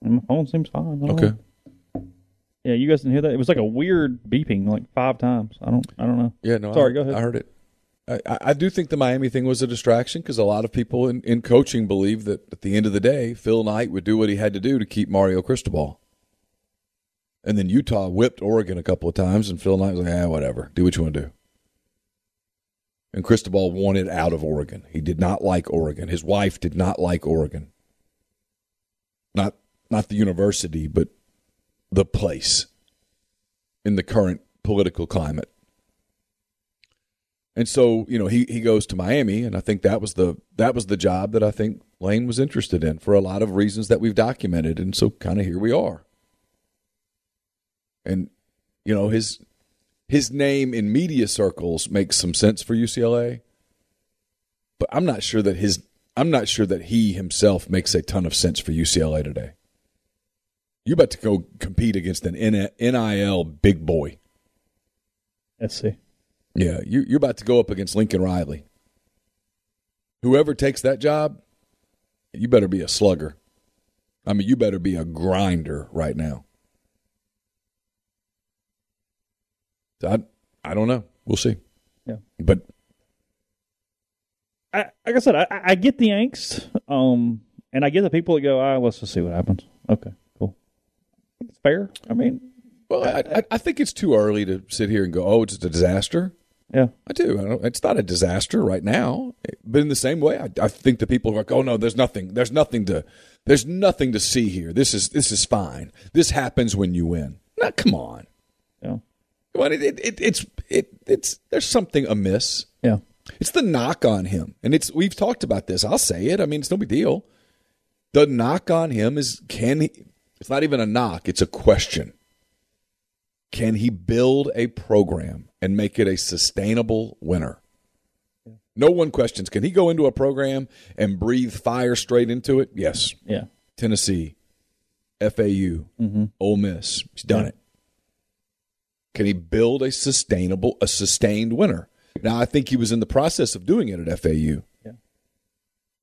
My phone seems fine. Okay. know. Yeah, you guys didn't hear that? It was like a weird beeping, like five times. I don't. I don't know. Yeah, no. Sorry, I, go ahead. I heard it. I, I do think the Miami thing was a distraction because a lot of people in, in coaching believe that at the end of the day, Phil Knight would do what he had to do to keep Mario Cristobal. And then Utah whipped Oregon a couple of times, and Phil Knight was like, ah, whatever. Do what you want to do. And Cristobal wanted out of Oregon. He did not like Oregon. His wife did not like Oregon. Not not the university, but the place in the current political climate. And so, you know, he, he goes to Miami, and I think that was the that was the job that I think Lane was interested in for a lot of reasons that we've documented. And so kind of here we are. And, you know, his his name in media circles makes some sense for UCLA, but I'm not sure that his I'm not sure that he himself makes a ton of sense for UCLA today. You about to go compete against an NIL big boy. Let's see. Yeah, you, you're about to go up against Lincoln Riley. Whoever takes that job, you better be a slugger. I mean, you better be a grinder right now. I, I don't know. We'll see. Yeah. But I, like I said, I, I get the angst, um, and I get the people that go, "Ah, let's just see what happens." Okay, cool. It's fair. I mean, well, I, I, I think it's too early to sit here and go, "Oh, it's a disaster." Yeah, I do. I it's not a disaster right now, but in the same way, I, I think the people are like, "Oh no, there's nothing. There's nothing to. There's nothing to see here. This is this is fine. This happens when you win." Now, come on. Yeah. Well, it, it, it, it's it, it's there's something amiss. Yeah. It's the knock on him, and it's we've talked about this. I'll say it. I mean, it's no big deal. The knock on him is can he? It's not even a knock. It's a question. Can he build a program and make it a sustainable winner? No one questions. Can he go into a program and breathe fire straight into it? Yes. Yeah. Tennessee, FAU, mm-hmm. Ole Miss. He's done yeah. it. Can he build a sustainable, a sustained winner? Now, I think he was in the process of doing it at FAU. Yeah.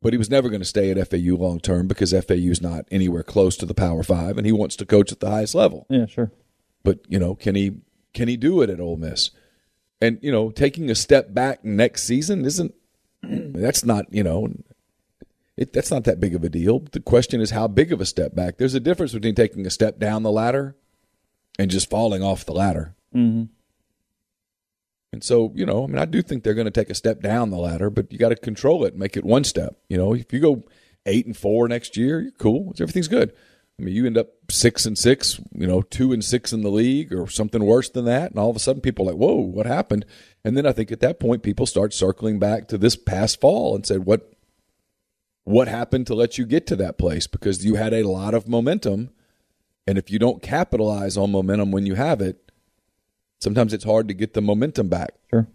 But he was never going to stay at FAU long term because FAU is not anywhere close to the Power Five, and he wants to coach at the highest level. Yeah, sure. But you know, can he can he do it at Ole Miss? And you know, taking a step back next season isn't that's not you know it, that's not that big of a deal. The question is how big of a step back. There's a difference between taking a step down the ladder and just falling off the ladder. Mm-hmm. And so, you know, I mean, I do think they're going to take a step down the ladder, but you got to control it, make it one step. You know, if you go eight and four next year, you're cool. Everything's good. I mean, you end up six and six, you know, two and six in the league or something worse than that. And all of a sudden people are like, whoa, what happened? And then I think at that point, people start circling back to this past fall and said, what, what happened to let you get to that place? Because you had a lot of momentum. And if you don't capitalize on momentum when you have it, sometimes it's hard to get the momentum back. Sure.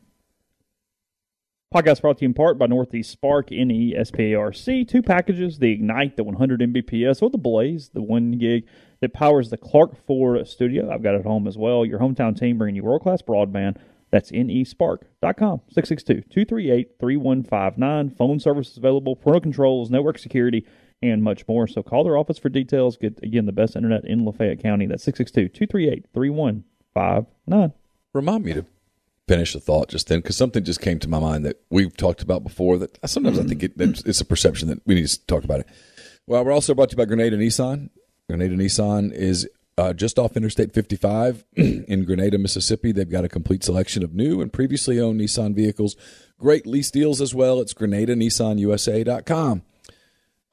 Podcast brought to you in part by Northeast Spark NESPARC. Two packages, the Ignite, the 100 Mbps, or the Blaze, the one gig that powers the Clark Ford studio. I've got it at home as well. Your hometown team bringing you world class broadband. That's nespark.com, 662 238 3159. Phone service available, parental controls, network security, and much more. So call their office for details. Get, again, the best internet in Lafayette County. That's 662 238 3159. Remind me to finish the thought just then because something just came to my mind that we've talked about before. That sometimes I think it, it's a perception that we need to talk about it. Well, we're also brought to you by Grenada Nissan. Grenada Nissan is uh, just off Interstate 55 in Grenada, Mississippi. They've got a complete selection of new and previously owned Nissan vehicles. Great lease deals as well. It's GrenadaNissanUSA.com.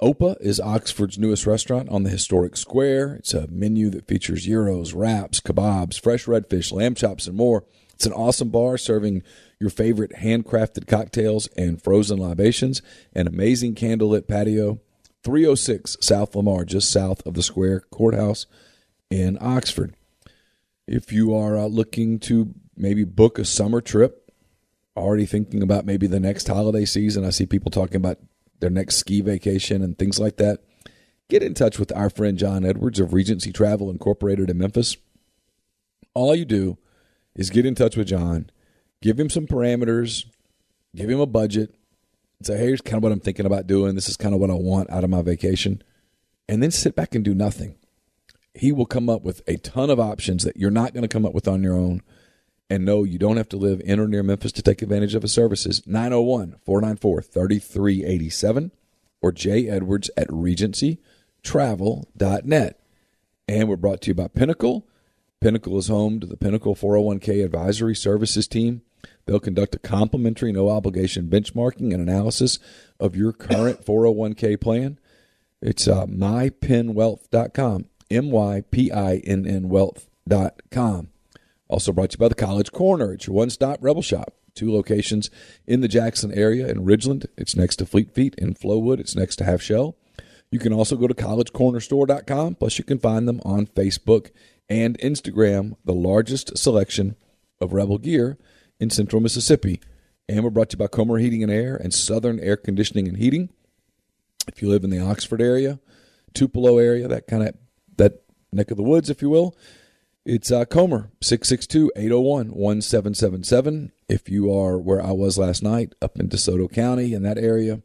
Opa is Oxford's newest restaurant on the historic square. It's a menu that features gyros, wraps, kebabs, fresh redfish, lamb chops, and more. It's an awesome bar serving your favorite handcrafted cocktails and frozen libations, an amazing candlelit patio. 306 South Lamar, just south of the Square Courthouse in Oxford. If you are uh, looking to maybe book a summer trip, already thinking about maybe the next holiday season, I see people talking about their next ski vacation and things like that. Get in touch with our friend John Edwards of Regency Travel Incorporated in Memphis. All you do is get in touch with John, give him some parameters, give him a budget, say, hey, here's kind of what I'm thinking about doing. This is kind of what I want out of my vacation. And then sit back and do nothing. He will come up with a ton of options that you're not going to come up with on your own. And no, you don't have to live in or near Memphis to take advantage of his services. 901 494 3387 or J. Edwards at regencytravel.net. And we're brought to you by Pinnacle Pinnacle is home to the Pinnacle 401k Advisory Services team. They'll conduct a complimentary, no obligation benchmarking and analysis of your current 401k plan. It's uh, mypinwealth.com, M Y P I N N wealth.com. Also brought to you by the College Corner. It's your one stop rebel shop. Two locations in the Jackson area in Ridgeland. It's next to Fleet Feet. In Flowood, it's next to Half Shell. You can also go to collegecornerstore.com. Plus, you can find them on Facebook and Instagram, the largest selection of Rebel gear in central Mississippi. And we're brought to you by Comer Heating and Air and Southern Air Conditioning and Heating. If you live in the Oxford area, Tupelo area, that kind of that neck of the woods, if you will, it's uh, Comer, 662-801-1777. If you are where I was last night, up in DeSoto County in that area,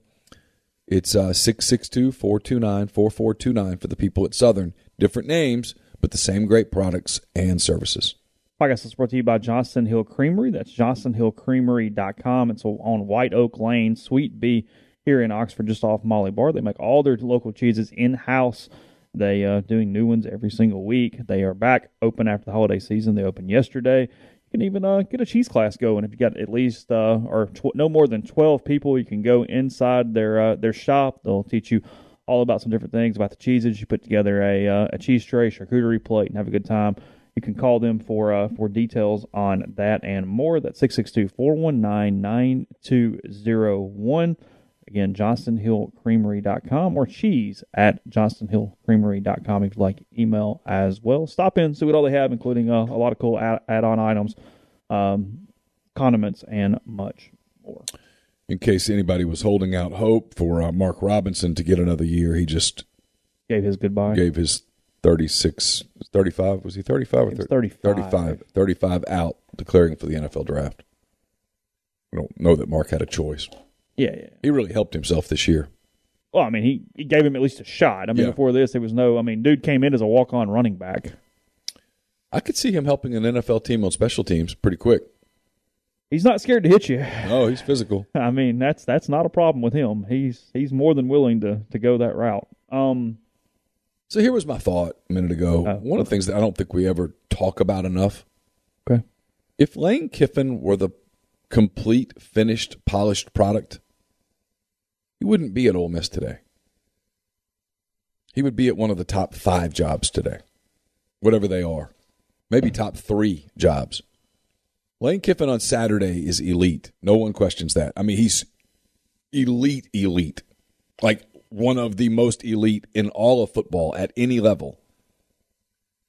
it's uh, 662-429-4429 for the people at Southern. Different names, but the same great products and services. Podcast is brought to you by Johnston Hill Creamery. That's johnstonhillcreamery.com. It's on White Oak Lane, Suite B, here in Oxford, just off Molly Barr. They make all their local cheeses in-house. They are uh, doing new ones every single week. They are back open after the holiday season. They opened yesterday. You can even uh, get a cheese class going if you got at least uh, or tw- no more than twelve people. You can go inside their uh, their shop. They'll teach you all about some different things about the cheeses. You put together a uh, a cheese tray, charcuterie plate, and have a good time. You can call them for uh, for details on that and more. That's 662 419 9201. Again, johnstonhillcreamery.com or cheese at johnstonhillcreamery.com if you'd like email as well. Stop in, see what all they have, including uh, a lot of cool add on items, um, condiments, and much more. In case anybody was holding out hope for uh, Mark Robinson to get another year, he just gave his goodbye. Gave his 36, 35, was he 35 or 30? 35. 35, 35 out, declaring for the NFL draft. I don't know that Mark had a choice. Yeah, yeah. He really helped himself this year. Well, I mean, he, he gave him at least a shot. I mean, Yeah. before this, there was no. I mean, dude came in as a walk on running back. I could see him helping an NFL team on special teams pretty quick. He's not scared to hit you. Oh, he's physical. I mean, that's that's not a problem with him. He's he's more than willing to to go that route. Um, So here was my thought a minute ago. Oh. One of the things that I don't think we ever talk about enough. Okay. If Lane Kiffin were the complete, finished, polished product, he wouldn't be at Ole Miss today. He would be at one of the top five jobs today, whatever they are. Maybe top three jobs. Lane Kiffin on Saturday is elite. No one questions that. I mean, he's elite, elite. Like one of the most elite in all of football at any level.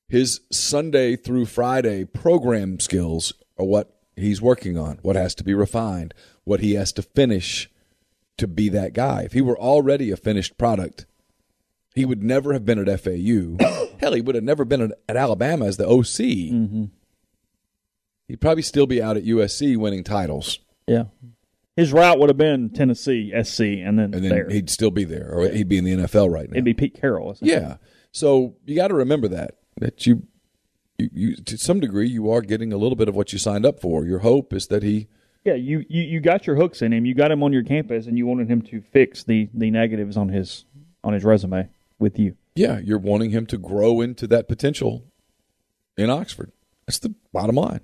His Sunday through Friday program skills are what he's working on, what has to be refined, what he has to finish to be that guy. If he were already a finished product, he would never have been at FAU. Hell, he would have never been at, Alabama as the OC. Mm-hmm. He'd probably still be out at USC winning titles, yeah, his route would have been Tennessee SC, and then, and then there. he'd still be there, or he'd be in the NFL right now. It'd be Pete Carroll. Yeah. So you got to remember that that you, you, you, to some degree, you are getting a little bit of what you signed up for. Your hope is that he, Yeah, you, you you got your hooks in him. You got him on your campus, and you wanted him to fix the the negatives on his on his resume with you. yeah, you're wanting him to grow into that potential in Oxford. That's the bottom line.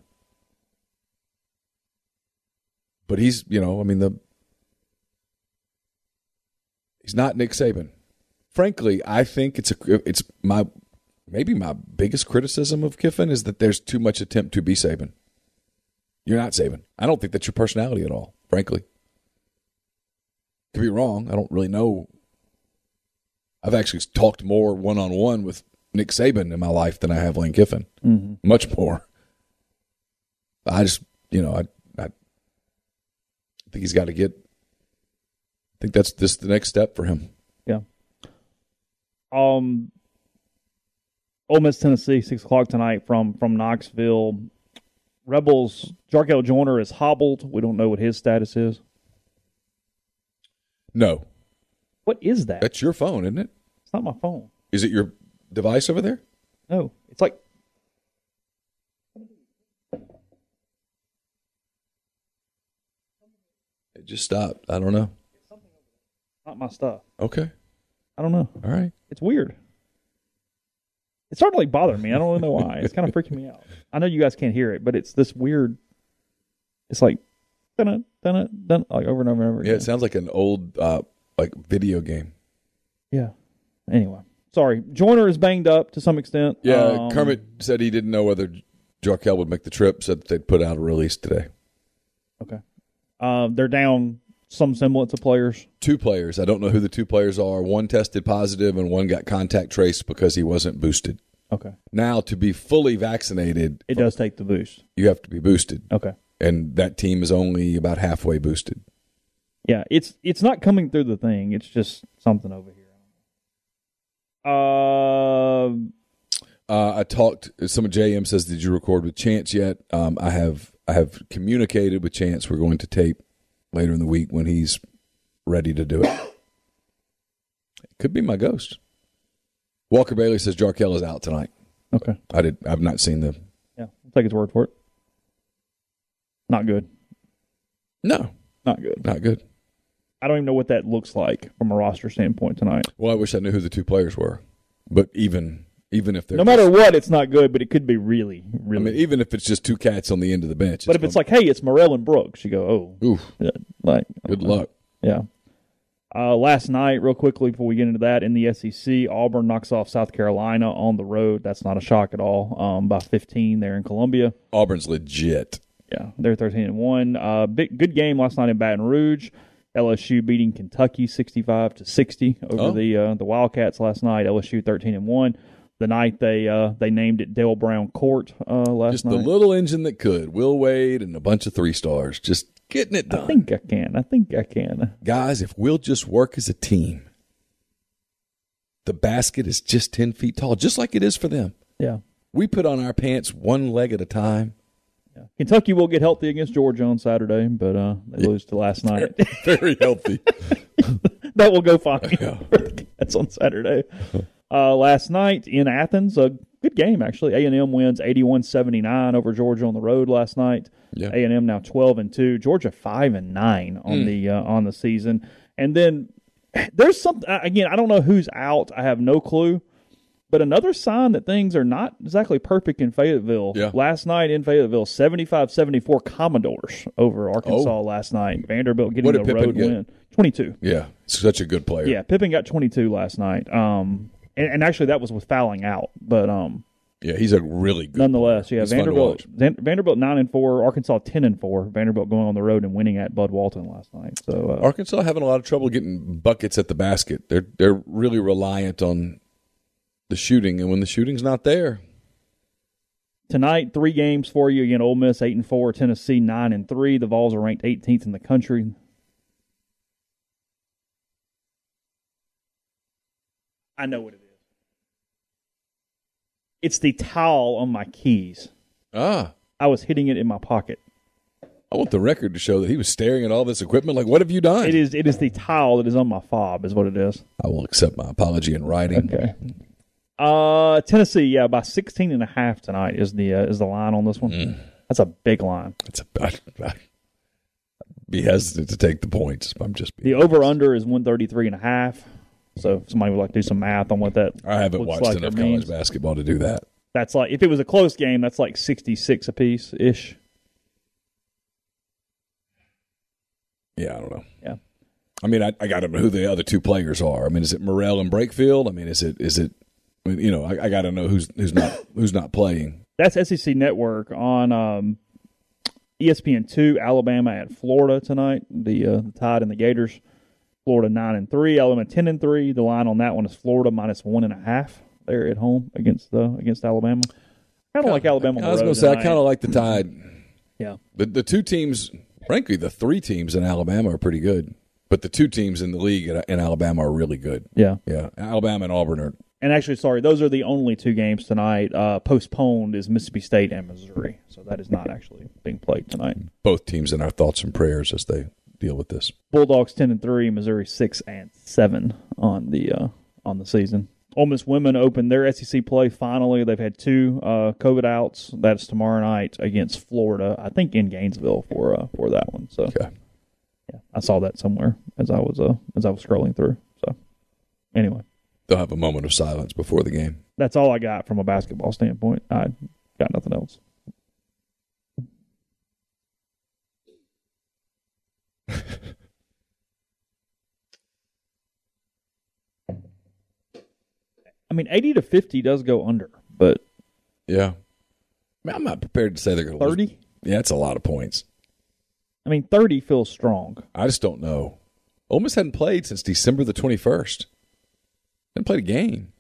But he's, you know, I mean the he's not Nick Saban. Frankly, I think it's a it's my maybe my biggest criticism of Kiffin is that there's too much attempt to be Saban. You're not Saban. I don't think that's your personality at all, frankly. Could be wrong. I don't really know. I've actually talked more one on one with Nick Saban in my life than I have Lane Kiffin. Mm-hmm. Much more. I just, you know, I, I think he's got to get. I think that's this the next step for him. Yeah. Um. Ole Miss, Tennessee, six o'clock tonight from from Knoxville. Rebels. Jarkel Joyner is hobbled. We don't know what his status is. No, What is that? that's your phone, isn't it? It's not my phone. Is it your device over there? No, it's like It just stopped. I don't know. not my stuff. Okay. I don't know. All right. It's weird. It's starting to like bother me. I don't really know why. It's kind of freaking me out. I know you guys can't hear it, but it's this weird. It's like, dun dun dun like over and over and over. Yeah, it sounds like an old uh, like video game. Yeah. Anyway, sorry. Joyner is banged up to some extent. Yeah, Um, Kermit said he didn't know whether Jarkel would make the trip. Said that they'd put out a release today. Okay. Um, they're down some semblance of players. Two players. I don't know who the two players are. One tested positive, and one got contact traced because he wasn't boosted. Okay. Now, to be fully vaccinated, It does take the boost. you have to be boosted, Okay. and that team is only about halfway boosted. Yeah, it's it's not coming through the thing. It's just something over here. Uh, Uh, I talked. Some of JM says, "Did you record with Chance yet?" Um, I have. I have communicated with Chance. We're going to tape later in the week when he's ready to do it. It could be my ghost. Walker Bailey says Jarkel is out tonight. okay. I did. I've not seen the. Yeah, I'll take his word for it. Not good. No, Not good. not good. I don't even know what that looks like from a roster standpoint tonight. Well, I wish I knew who the two players were. But even even if they're No matter what, it's not good, but it could be really, really. I mean, even if it's just two cats on the end of the bench. but if it's like, hey, it's Murrell and Brooks, you go, oh, oof, yeah, like good luck. Yeah. Uh, last night, real quickly before we get into that, in the SEC, Auburn knocks off South Carolina on the road. That's not a shock at all. Um, by 15 there in Columbia. Auburn's legit. Yeah, they're 13 and one. Uh, big good game last night in Baton Rouge. LSU beating Kentucky 65 to 60 over Oh. the uh, the Wildcats last night. LSU 13 and one. The night they uh, they named it Dale Brown Court uh, last Just night. Just the little engine that could. Will Wade and a bunch of three stars. Just getting it done. I think I can. I think I can. Guys, if we'll just work as a team, the basket is just 10 feet tall, just like it is for them. Yeah. We put on our pants one leg at a time. yeah. Kentucky will get healthy against Georgia on Saturday, but uh, they lose to last night. Very healthy. that will go fine Yeah. Cats on Saturday. Uh, last night in Athens, a good game actually. A and M wins 81-79 over Georgia on the road last night. Yeah. A and M now twelve and two. Georgia five and nine on the uh, on the season. And then there's something again. I don't know who's out. I have no clue. But another sign that things are not exactly perfect in Fayetteville. Yeah. Last night in Fayetteville, 75-74 Commodores over Arkansas Oh. last night. Vanderbilt getting What the Pippen road get? win. 22. yeah, such a good player. Yeah, Pippen got 22 last night. Um, and, and actually that was with fouling out, but um, Yeah, he's a really good nonetheless, yeah, He's Vanderbilt Vanderbilt nine and four, Arkansas 10 and four. Vanderbilt going on the road and winning at Bud Walton last night. So uh, Arkansas having a lot of trouble getting buckets at the basket. They're they're really reliant on the shooting, and when the shooting's not there, tonight, three games for you. Again, Ole Miss eight and four, Tennessee nine and three. The Vols are ranked 18th in the country. I know what it is. It's the towel on my keys. ah, I was hitting it in my pocket. I want the record to show that he was staring at all this equipment. Like, what have you done? It is it is the towel that is on my fob, is what it is. I will accept my apology in writing. Okay. Uh Tennessee, yeah, by 16 and a half tonight is the uh, is the line on this one. Mm. That's a big line. It's a I'd, I'd be hesitant to take the points. I'm just The over under is 133 and a half. So if somebody would like to do some math on what that I haven't looks watched like enough college means. basketball to do that. That's like if it was a close game, that's like 66 apiece ish. Yeah, I don't know. Yeah. I mean, I, I got to know who the other two players are. I mean, is it Murrell and Brakefield? I mean, is it is it? I mean, you know, I, I got to know who's who's not who's not playing. That's SEC Network on um, ESPN two. Alabama at Florida tonight. The uh, the Tide and the Gators. Florida nine and three. Alabama ten and three. The line on that one is Florida minus one and a half. There at home against uh, against Alabama. Kind of like Alabama. I was going to say I kind of like the Tide. yeah. The the two teams, frankly, the three teams in Alabama are pretty good, but the two teams in the league in, in Alabama are really good. Yeah. Yeah, Alabama and Auburn are. And actually, sorry, those are the only two games tonight. Uh, postponed is Mississippi State and Missouri, so that is not actually being played tonight. Both teams in our thoughts and prayers as they deal with this. Bulldogs ten and three, Missouri six and seven on the uh, on the season. Ole Miss women opened their SEC play finally. They've had two uh, COVID outs. That's tomorrow night against Florida. I think in Gainesville for uh, for that one. So Okay. yeah, I saw that somewhere as I was uh, as I was scrolling through. So anyway, they'll have a moment of silence before the game. That's all I got from a basketball standpoint. I got nothing else. I mean, 80 to 50 does go under, but Yeah. I mean, I'm not prepared to say they're going to 30? Yeah, it's a lot of points. I mean, 30 feels strong. I just don't know. Ole Miss hadn't played since December the 21st. Hadn't played a game.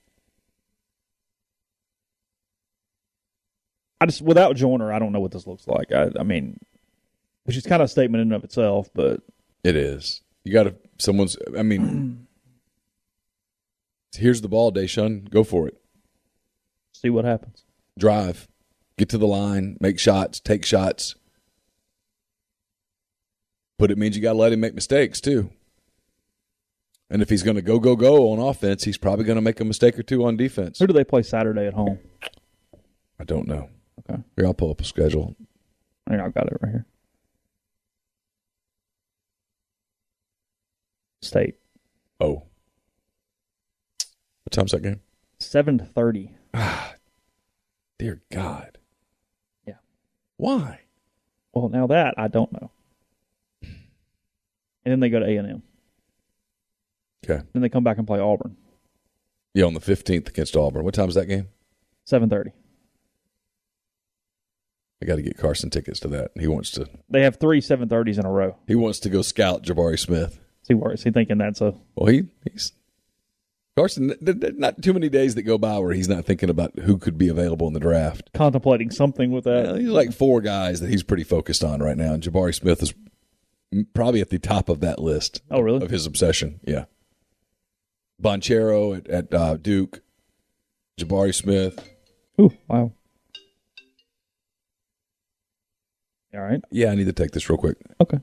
I just, without Joyner, I don't know what this looks like. I, I mean, which is kind of a statement in and of itself, but It is. You got to, someone's, I mean, here's the ball, Daeshun. Go for it. see what happens. Drive. Get to the line. Make shots. Take shots. But it means you got to let him make mistakes, too. And if he's going to go, go, go on offense, he's probably going to make a mistake or two on defense. Who do they play Saturday at home? I don't know. Okay. Here, I'll pull up a schedule. I think I've got it right here. State. Oh. What time's that game? 7.30. Ah, Dear God. Yeah. Why? Well, now that I don't know. And then they go to A&M. Okay. Then they come back and play Auburn. Yeah, on the 15th against Auburn. What time's that game? 7.30. I got to get Carson tickets to that. He wants to. They have three 7.30s in a row. He wants to go scout Jabari Smith. Where is he thinking that's a Well, he he's Carson. Not too many days that go by where he's not thinking about who could be available in the draft. contemplating something with that. Uh, he's like four guys that he's pretty focused on right now, and Jabari Smith is probably at the top of that list. Oh, really? Of his obsession, yeah. Banchero at, at uh, Duke, Jabari Smith. Ooh, wow. All right. Yeah, I need to take this real quick. Okay.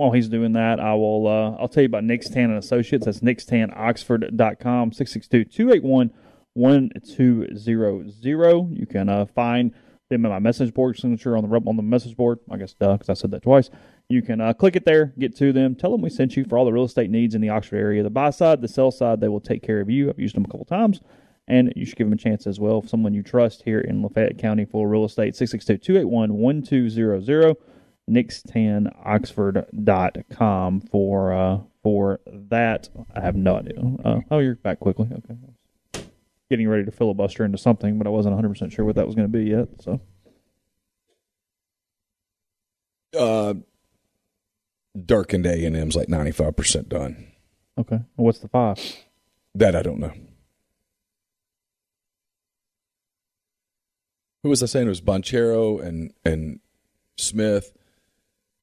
While he's doing that, I will uh, I'll tell you about Nix-Tann and Associates. That's nixtannoxford.com, 662-281-1200. You can uh, find them in my message board signature on the on the message board. I guess duh, because I said that twice. You can uh, click it there, get to them, tell them we sent you for all the real estate needs in the Oxford area. The buy side, the sell side, they will take care of you. I've used them a couple times and you should give them a chance as well. If someone you trust here in Lafayette County for real estate, 662-281-1200, nixtannoxford.com for uh, for that. I have no idea. Uh, oh, you're back quickly. Okay. Getting ready to filibuster into something, but I wasn't 100% sure what that was going to be yet. So, Uh, Dirk and A and M's like ninety five percent done. okay. Well, what's the five? That I don't know. Who was I saying? It was Banchero and and Smith,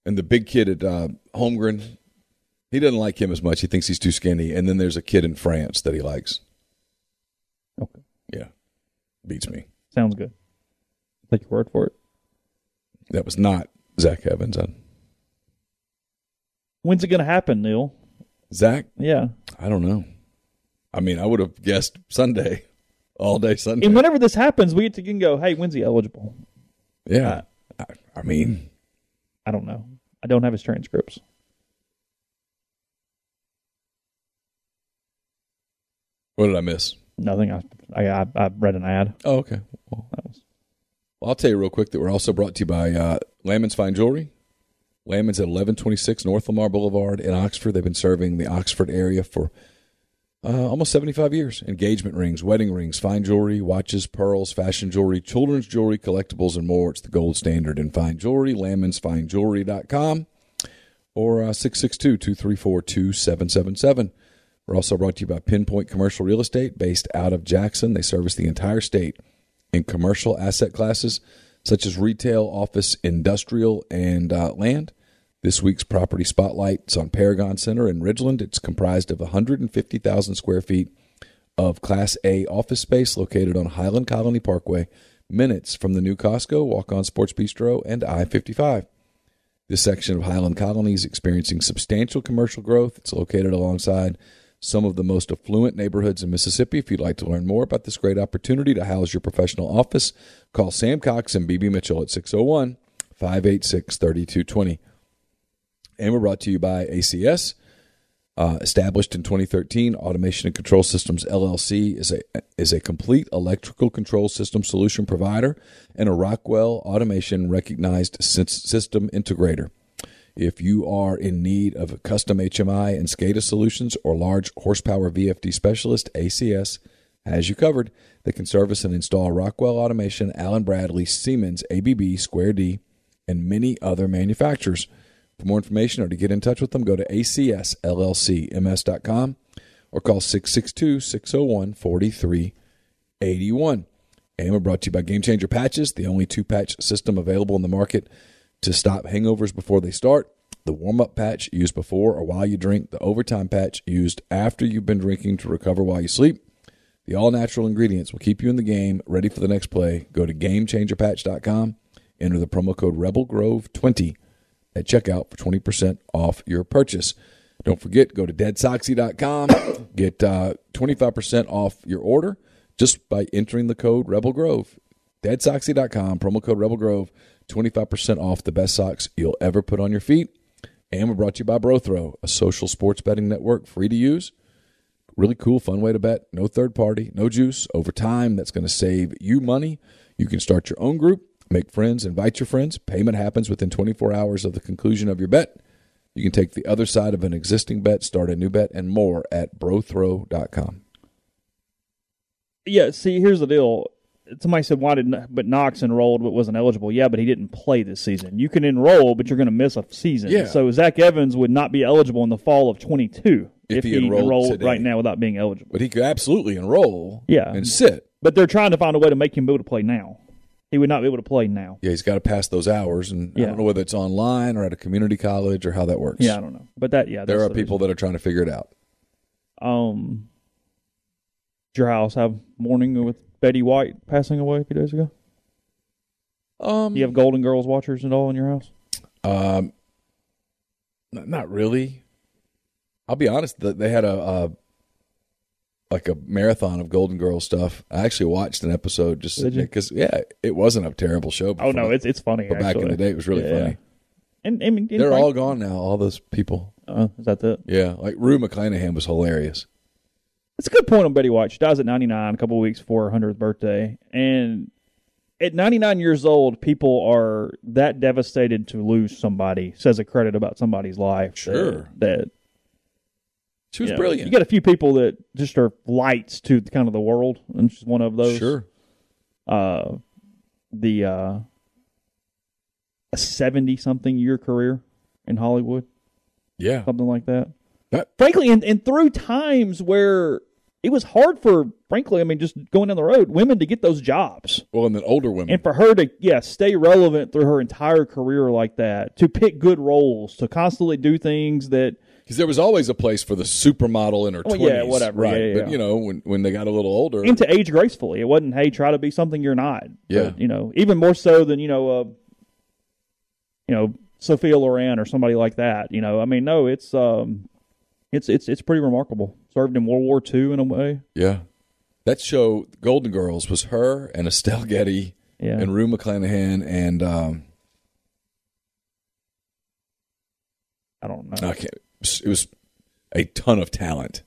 and the big kid at uh, Holmgren. He doesn't like him as much. He thinks he's too skinny. And then there's a kid in France that he likes. Okay. Yeah, beats me. Sounds good. Take your word for it. That was not Zach Evans. Uh, When's it going to happen, Neal? Zach, Yeah. I don't know. I mean, I would have guessed Sunday, all day Sunday. And whenever this happens, we get to go, hey, when's he eligible? yeah, I, I mean, I don't know. I don't have his transcripts. what did I miss? Nothing. I I, I, read an ad. Oh, okay. Well, That was Well, I'll tell you real quick that we're also brought to you by uh, Lammon's Fine Jewelry. Lammon's at 1126 North Lamar Boulevard in Oxford. They've been serving the Oxford area for uh, almost 75 years. Engagement rings, wedding rings, fine jewelry, watches, pearls, fashion jewelry, children's jewelry, collectibles, and more. It's the gold standard in fine jewelry. LammonsFineJewelry.com or uh, 662 234 2777. We're also brought to you by Pinpoint Commercial Real Estate based out of Jackson. They service the entire state in commercial asset classes such as retail, office, industrial, and uh, land. This week's property spotlight is on Paragon Center in Ridgeland. It's comprised of 150,000 square feet of Class A office space located on Highland Colony Parkway, minutes from the new Costco, Walk On Sports Bistro, and I 55. This section of Highland Colony is experiencing substantial commercial growth. It's located alongside some of the most affluent neighborhoods in Mississippi. If you'd like to learn more about this great opportunity to house your professional office, call Sam Cox and BB Mitchell at 601 586 3220. And we're brought to you by ACS. Uh, established in 2013, Automation and Control Systems LLC is a is a complete electrical control system solution provider and a Rockwell Automation recognized system integrator. If you are in need of a custom HMI and SCADA solutions or large horsepower VFD specialist, ACS has you covered. They can service and install Rockwell Automation, Allen Bradley, Siemens, ABB, Square D, and many other manufacturers. For more information or to get in touch with them, go to acsllcms.com or call 662 601 4381. And we're brought to you by Game Changer Patches, the only two patch system available in the market to stop hangovers before they start. The warm up patch used before or while you drink, the overtime patch used after you've been drinking to recover while you sleep. The all natural ingredients will keep you in the game, ready for the next play. Go to GameChangerPatch.com, enter the promo code RebelGrove20 at checkout for 20% off your purchase. Don't forget, go to DeadSoxy.com, get uh, 25% off your order just by entering the code Rebel Grove. DeadSoxy.com, promo code Rebel Grove, 25% off the best socks you'll ever put on your feet. And we're brought to you by BroThrow, a social sports betting network free to use. Really cool, fun way to bet. No third party, no juice. Over time, that's going to save you money. You can start your own group, make friends, invite your friends. Payment happens within 24 hours of the conclusion of your bet. You can take the other side of an existing bet, start a new bet, and more at brothrow.com. Yeah, see, here's the deal. Somebody said, "Why did but Knox enrolled but wasn't eligible?" Yeah, but he didn't play this season. You can enroll, but you're going to miss a season. Yeah. So Zach Evans would not be eligible in the fall of 22 If if, he enrolled enrolled, right now without being eligible. But he could absolutely enroll Yeah. and sit. But they're trying to find a way to make him be able to play now. He would not be able to play now. Yeah, he's got to pass those hours, and I don't know whether it's online or at a community college or how that works. Yeah, I don't know. But that, yeah, there are the people that are trying to figure it out. Um, did your house have mourning with Betty White passing away a few days ago? Um, Do you have Golden Girls watchers at all in your house? Um, not, not really. I'll be honest. They had a, a like a marathon of Golden Girls stuff. I actually watched an episode just because yeah, it wasn't a terrible show. Oh no, it's it's funny. but back in the day, it was really Yeah. funny. And, I mean, They're Frank- all gone now. All those people. Uh, is that the? Yeah, like Rue McClanahan was hilarious. It's a good point on Betty White. She dies at 99, a couple of weeks before her 100th birthday. And at 99 years old, people are that devastated to lose somebody, says a credit about somebody's life. that- Sure. That, She was you know, brilliant. You got a few people that just are lights to kind of the world, and she's one of those. Sure. Uh, the uh, a 70 something year career in Hollywood, Yeah. something like that. That- frankly, and, and through times where it was hard for, frankly, I mean, just going down the road, women to get those jobs. Well, and then older women. And for her to, yeah, stay relevant through her entire career like that, to pick good roles, to constantly do things that, Because there was always a place for the supermodel in her Oh, 20s. yeah, whatever. Right. Yeah, yeah, but, you know, when, when they got a little older. and to age gracefully. It wasn't, hey, try to be something you're not. Yeah. But, you know, even more so than, you know, uh, you know, Sophia Loren or somebody like that. You know, I mean, no, it's, um, it's, it's, it's pretty remarkable. Served in World War II in a way. yeah. That show, Golden Girls, was her and Estelle Getty Yeah. and Rue McClanahan and um, I don't know. I can't, it was a ton of talent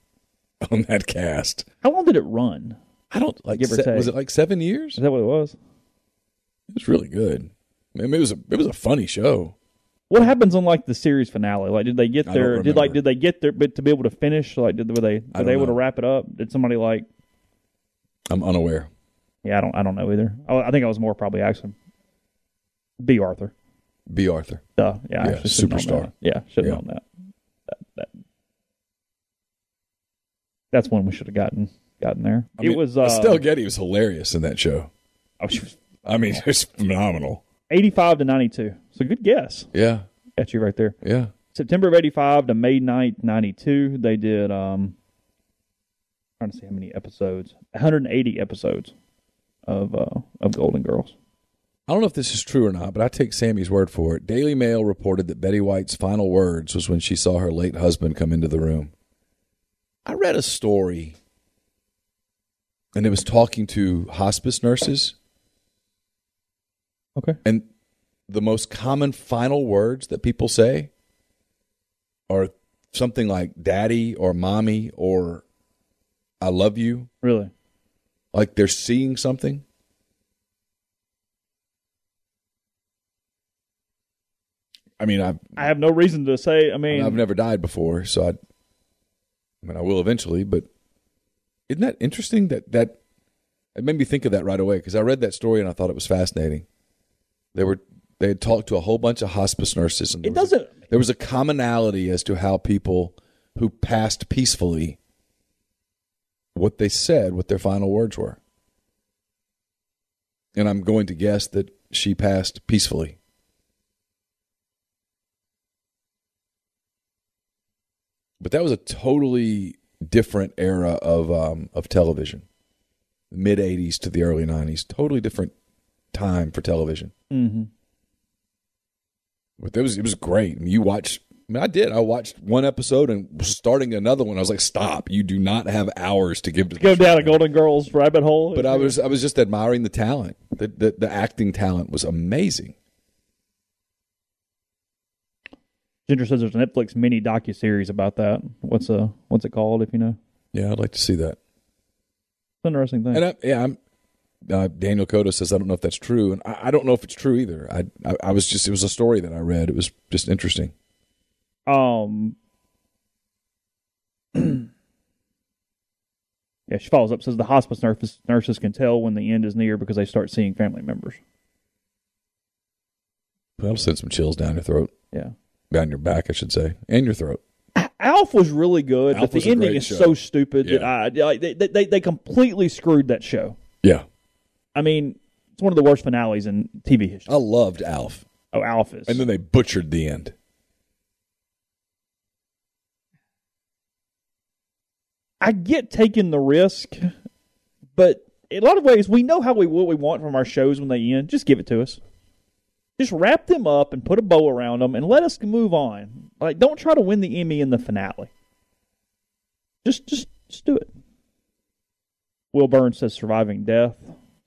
on that cast. How long did it run? I don't like. Se- was it like seven years? Is that what it was? It was really good. I mean, it was a it was a funny show. What happens on like the series finale? Like, did they get there? Did like did they get there? But to be able to finish, like, did were they were they able to wrap it up? Did somebody like? I'm unaware. Yeah, I don't. I don't know either. I, I think I was more probably asking. Bea Arthur. Bea Arthur. Yeah. Yeah, actually superstar. Yeah, should have Yeah. known that. That's when we should have gotten gotten there. I it mean, was uh, Estelle Getty was hilarious in that show. oh, she was I mean, it was phenomenal. eighty-five to ninety-two. So good guess. Yeah, Got you right there. yeah. September of '85 to May 9th, '92, they did. Um, trying to see how many episodes. 180 episodes of uh, of Golden Girls. I don't know if this is true or not, but I take Sammy's word for it. Daily Mail reported that Betty White's final words was when she saw her late husband come into the room. I read a story, and it was talking to hospice nurses, Okay. and the most common final words that people say are something like daddy or mommy or I love you, Really? like they're seeing something. I mean, I've I have no reason to say. I mean, I've never died before, so I, I mean, I will eventually. But isn't that interesting? That that it made me think of that right away because I read that story and I thought it was fascinating. They were they had talked to a whole bunch of hospice nurses, and it doesn't. there was a commonality as to how people who passed peacefully what they said, what their final words were. And I'm going to guess that she passed peacefully. But that was a totally different era of um, of television. Mid 80s to the early 90s. Totally different time for television. hmm But it was it was great. I mean, you watch. I mean, I did. I watched one episode and was starting another one. I was like, "Stop! You do not have hours to give to Go down a. Golden Girls rabbit hole. But I was I was just admiring the talent. The the, the acting talent was amazing. Ginger says there's a Netflix mini docu series about that. What's uh what's it called? If you know, Yeah, I'd like to see that. it's an interesting thing. And I, yeah, I'm. Uh, Daniel Cota says I don't know if that's true, and I, I don't know if it's true either. I, I I was just it was a story that I read. It was just interesting. Um. yeah, she follows up says the hospice nurses nurses can tell when the end is near because they start seeing family members. That'll send some chills down your throat, Yeah. Down your back, I should say, and your throat. Alf was really good, Alf but the ending is show. so stupid that I like, they, they they completely screwed that show. Yeah, I mean, it's one of the worst finales in TV history. I loved Alf, Oh, Alf is. and then they butchered the end. I get taking the risk, but in a lot of ways, we know how we what we want from our shows when they end. Just give it to us. Just wrap them up and put a bow around them and let us move on. Like, don't try to win the Emmy in the finale. Just, just, just do it. Will Burns says surviving death.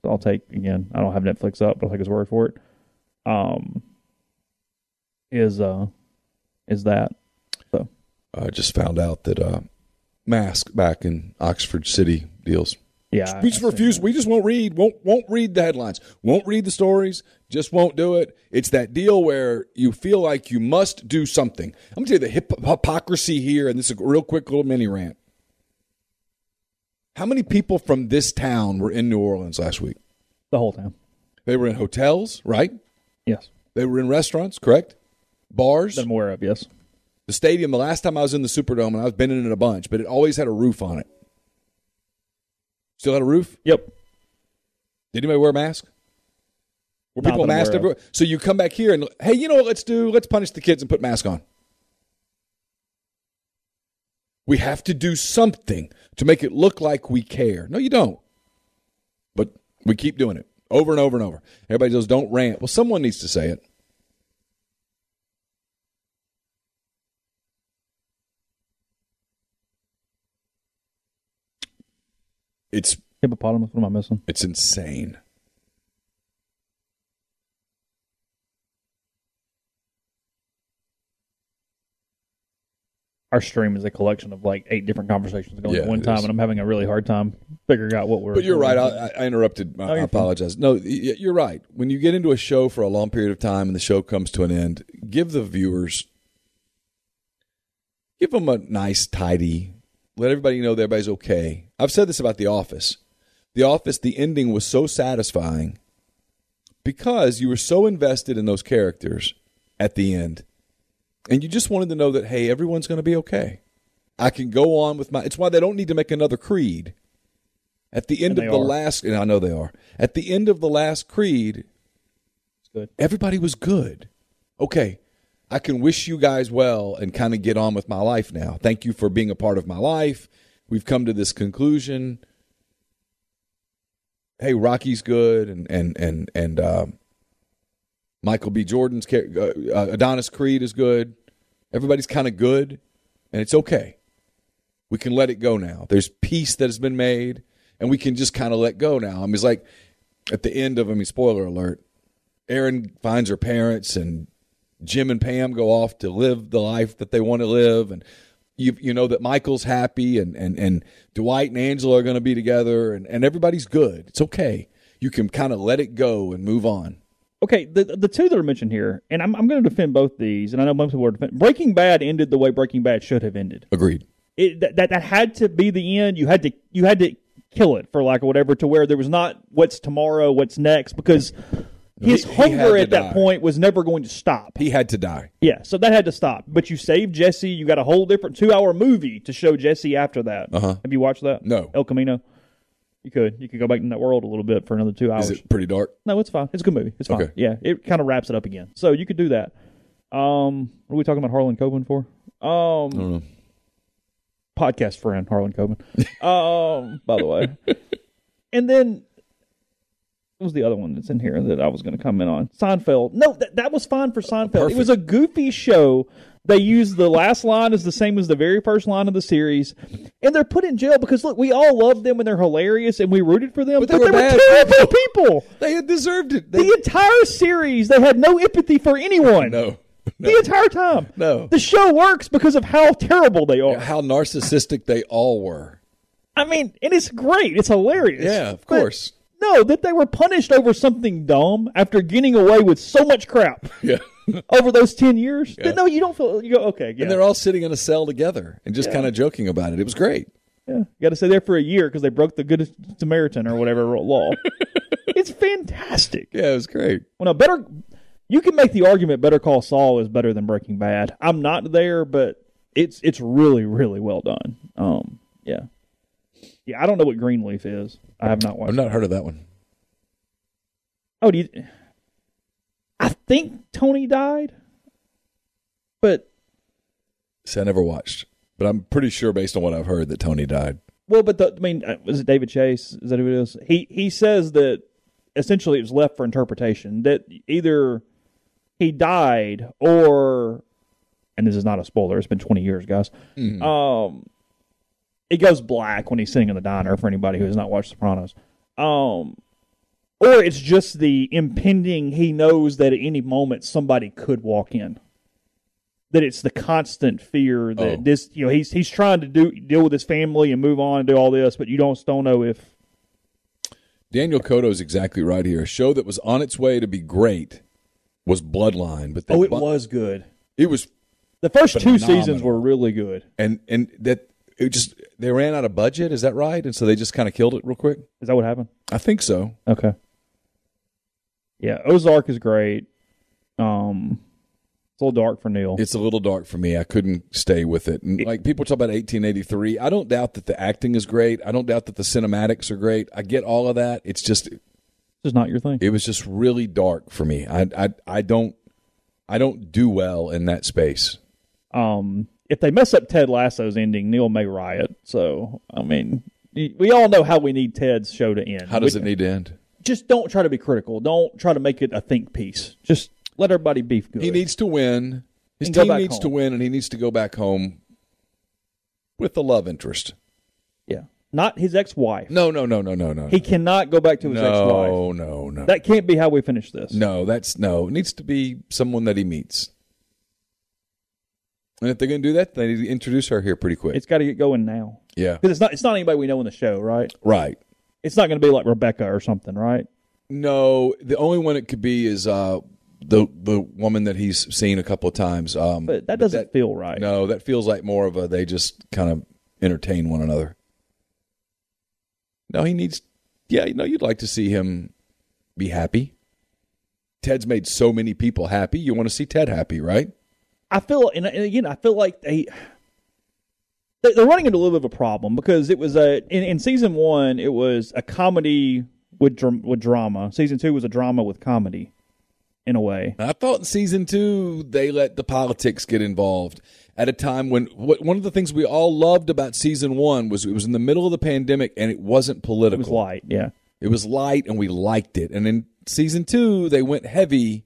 I'll take again. I don't have Netflix up, but I'll take his word for it. Um, is uh, is that so? I just found out that uh, Mask back in Oxford City deals. Yeah, We just refuse. We just won't read. Won't won't read the headlines. Won't read the stories. Just won't do it. It's that deal where you feel like you must do something. I'm gonna tell you the hip- hypocrisy here, and this is a real quick little mini rant. How many people from this town were in New Orleans last week? the whole town. They were in hotels, right? Yes, They were in restaurants, correct? Bars. that I'm aware of. Yes. The stadium, the last time I was in the Superdome, and I've been in it a bunch, but it always had a roof on it. Still had a roof? Yep. Did anybody wear a mask? Were Not people masked everywhere? So you come back here and, hey, you know what let's do? Let's punish the kids and put mask on. We have to do something to make it look like we care. No, you don't. But we keep doing it over and over and over. Everybody goes, don't rant. Well, someone needs to say it. It's Hippopotamus. What am I missing? it's insane. Our stream is a collection of like eight different conversations going Yeah, at one time, is. and I'm having a really hard time figuring out what we're. But you're right. I, I interrupted. Oh, I, you're I fine. apologize. No, you're right. When you get into a show for a long period of time and the show comes to an end, give the viewers, give them a nice, tidy. Let everybody know that everybody's okay. I've said this about The Office. The Office, the ending was so satisfying because you were so invested in those characters at the end, and you just wanted to know that hey, everyone's going to be okay. I can go on with my. It's why they don't need to make another Creed. At the end of the are. last, and I know they are. At the end of the last Creed, good. everybody was good. Okay, I can wish you guys well and kind of get on with my life now. Thank you for being a part of my life. We've come to this conclusion. Hey, Rocky's good, and and and and um, Michael B. Jordan's uh, uh, Adonis Creed is good. Everybody's kind of good, and it's okay. We can let it go now. There's peace that has been made, and we can just kind of let go now. I mean, it's like at the end of I mean, spoiler alert. Erin finds her parents, and Jim and Pam go off to live the life that they want to live, and You you know that Michael's happy and and and Dwight and Angela are going to be together and and everybody's good. It's okay. You can kind of let it go and move on. Okay, the the two that are mentioned here, and I'm I'm going to defend both these, and I know most people are defend. Breaking Bad ended the way Breaking Bad should have ended. Agreed. It, that, that that had to be the end. You had to you had to kill it for lack of whatever to where there was not what's tomorrow, what's next, because his He- he hunger to at that die. point was never going to stop. He had to die. Yeah, so that had to stop. But you saved Jesse. You got a whole different two hour movie to show Jesse after that. Uh-huh. Have you watched that? No. El Camino. You could. You could go back in that world a little bit for another two hours. Is it pretty dark? No, it's fine. It's a good movie. It's fine. Okay. Yeah, it kind of wraps it up again. So you could do that. Um, what are we talking about Harlan Coben for? Um, I don't know. podcast friend Harlan Coben. um, by the way, and then what was the other one that's in here that I was going to comment on? Seinfeld. No, that that was fine for Seinfeld. It was a goofy show. They used the last line as the same as the very first line of the series, and they're put in jail because look, we all love them and they're hilarious and we rooted for them, But but, they they, were were terrible people. They had deserved it. They, The entire series, they had no empathy for anyone. no. The entire time. No. The show works because of how terrible they are. How narcissistic they all were. I mean, and it's great. It's hilarious. Yeah, of course. No, that they were punished over something dumb after getting away with so much crap Yeah. over those 10 years. That, no, you don't feel, you go, okay, yeah. And they're all sitting in a cell together and just kind of joking about it. It was great. yeah. You got to stay there for a year because they broke the Good Samaritan or whatever law. it's fantastic. Yeah, it was great. Well, no, better. You can make the argument Better Call Saul is better than Breaking Bad. I'm not there, but it's it's really really well done. Um, yeah, yeah. I don't know what Greenleaf is. I have not watched. I've not heard of that one. Oh, do you? I think Tony died, but See, I never watched, but I'm pretty sure based on what I've heard that Tony died. well, but the, I mean, uh, was it David Chase? Is that who it is? He he says that essentially it was left for interpretation. That either he died or, and this is not a spoiler. It's been 20 years, guys. Um, it goes black when he's sitting in the diner. For anybody who has not watched Sopranos, um, or it's just the impending. He knows that at any moment somebody could walk in. That it's the constant fear that Oh. this, you know, he's he's trying to do deal with his family and move on and do all this, but you don't don't know if Daniel Cotto is exactly right here. A show that was on its way to be great was Bloodline, but oh, it bu- was good. it was The first two seasons were really good. and and that it just they ran out of budget. Is that right? And so they just kind of killed it real quick. Is that what happened? I think so. Okay. Yeah, Ozark is great. Um, it's a little dark for Neal. It's a little dark for me. I couldn't stay with it. And like people talk about 1883. I don't doubt that the acting is great. I don't doubt that the cinematics are great. I get all of that. It's just It's just not your thing. it was just really dark for me. I I I don't I don't do well in that space. Um, if they mess up Ted Lasso's ending, Neal may riot. So, I mean, we all know how we need Ted's show to end. How does We- it need to end? Just don't try to be critical. Don't try to make it a think piece. Just let everybody be good. He needs to win. His team needs to win, and he needs to go back home with the love interest. yeah, not his ex-wife. No, no, no, no, no, no. He cannot go back to his ex-wife. no, no, no. That can't be how we finish this. no, that's no. It needs to be someone that he meets. And if they're going to do that, they need to introduce her here pretty quick. It's got to get going now yeah, because it's not. It's not anybody we know in the show, right? right. It's not going to be like Rebecca or something, right? No, the only one it could be is uh, the the woman that he's seen a couple of times. Um, But that doesn't feel right. No, that feels like more of a they just kind of entertain one another. No, he needs. Yeah, you know, you'd like to see him be happy. Ted's made so many people happy. You want to see Ted happy, right? I feel, and, and again, I feel like they they- they're running into a little bit of a problem because it was a in, in season one it was a comedy with with drama. Season two was a drama with comedy, in a way. I thought in season two they let the politics get involved at a time when what, one of the things we all loved about season one was it was in the middle of the pandemic and it wasn't It political. was light, yeah. It was light and we liked it. And in season two, they went heavy.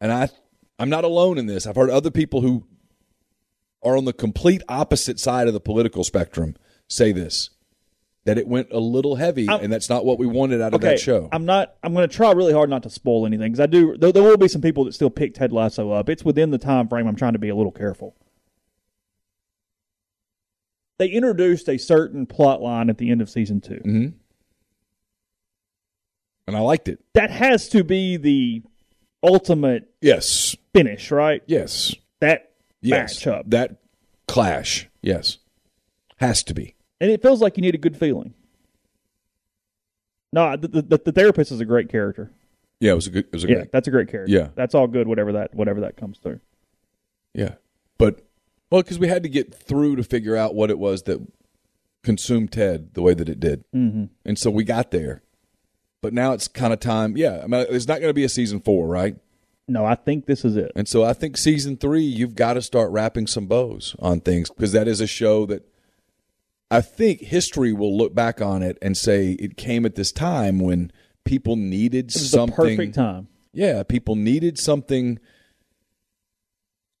And I, I'm not alone in this. I've heard other people who are on the complete opposite side of the political spectrum say this that it went a little heavy, I'm- and that's not what we wanted out of Okay, that show. I'm not. I'm going to try really hard not to spoil anything because I do. There, there will be some people that still pick Ted Lasso up. It's within the time frame. I'm trying to be a little careful. they introduced a certain plot line at the end of season 2 Mm-hmm. And I liked it. That has to be the ultimate Yes. finish, right? Yes. That Yes. matchup. That clash. Yes. Has to be. and it feels like you need a good feeling. No, the, the, the therapist is a great character. Yeah, it was a good. It was a Yeah, great. that's a great character. Yeah. that's all good. Whatever that whatever that comes through. Yeah, but well, because we had to get through to figure out what it was that consumed Ted the way that it did, mm-hmm. and so we got there. But now it's kind of time. Yeah, I mean, there's not going to be a season four, right? No, I think this is it. And so I think season three, you've got to start wrapping some bows on things because that is a show that I think history will look back on it and say it came at this time when people needed something. the perfect time. Yeah, people needed something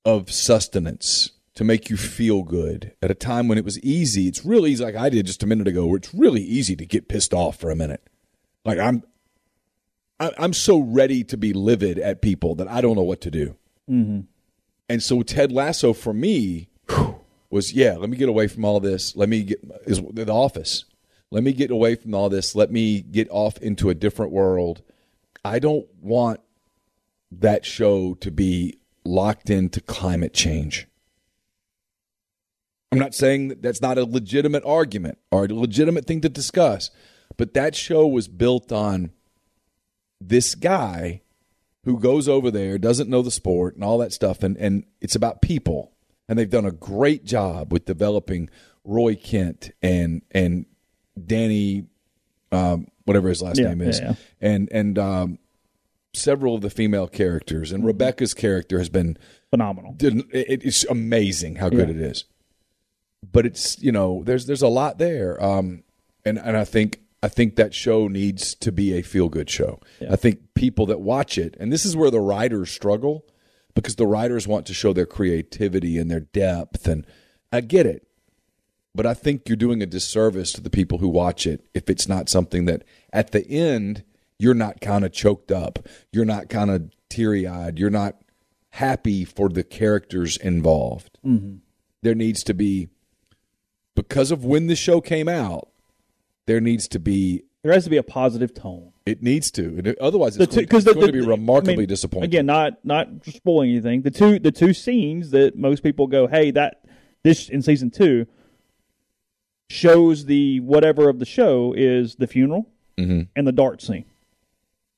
of sustenance to make you feel good at a time when it was easy. It's really easy, like I did just a minute ago, where it's really easy to get pissed off for a minute. Like I'm, I- I'm so ready to be livid at people that I don't know what to do. Mm-hmm. And so Ted Lasso for me was yeah. Let me get away from all this. Let me get is the office. Let me get away from all this. Let me get off into a different world. I don't want that show to be locked into climate change. I'm not saying that that's not a legitimate argument or a legitimate thing to discuss, but that show was built on this guy who goes over there, doesn't know the sport and all that stuff, and, and it's about people. And they've done a great job with developing Roy Kent and and Danny, um, whatever his last Yeah, name is, yeah, yeah. and and um, several of the female characters. Mm-hmm. And Rebecca's character has been Phenomenal. it- it's amazing how good Yeah. it is. But it's you know there's there's a lot there, um, and and I think I think that show needs to be a feel good show. I think people that watch it, and this is where the writers struggle, because the writers want to show their creativity and their depth, and I get it, but I think you're doing a disservice to the people who watch it if it's not something that at the end you're not kind of choked up, you're not kind of teary eyed, you're not happy for the characters involved. Mm-hmm. There needs to be, because of when the show came out, there needs to be. There has to be a positive tone. It needs to. It- Otherwise, it's, going, two- it's the- going the- to be I remarkably mean, disappointing. Again, not not spoiling anything. The two the two scenes that most people go, "Hey, that this in season two shows the whatever of the show is the funeral Mm-hmm. and the dart scene,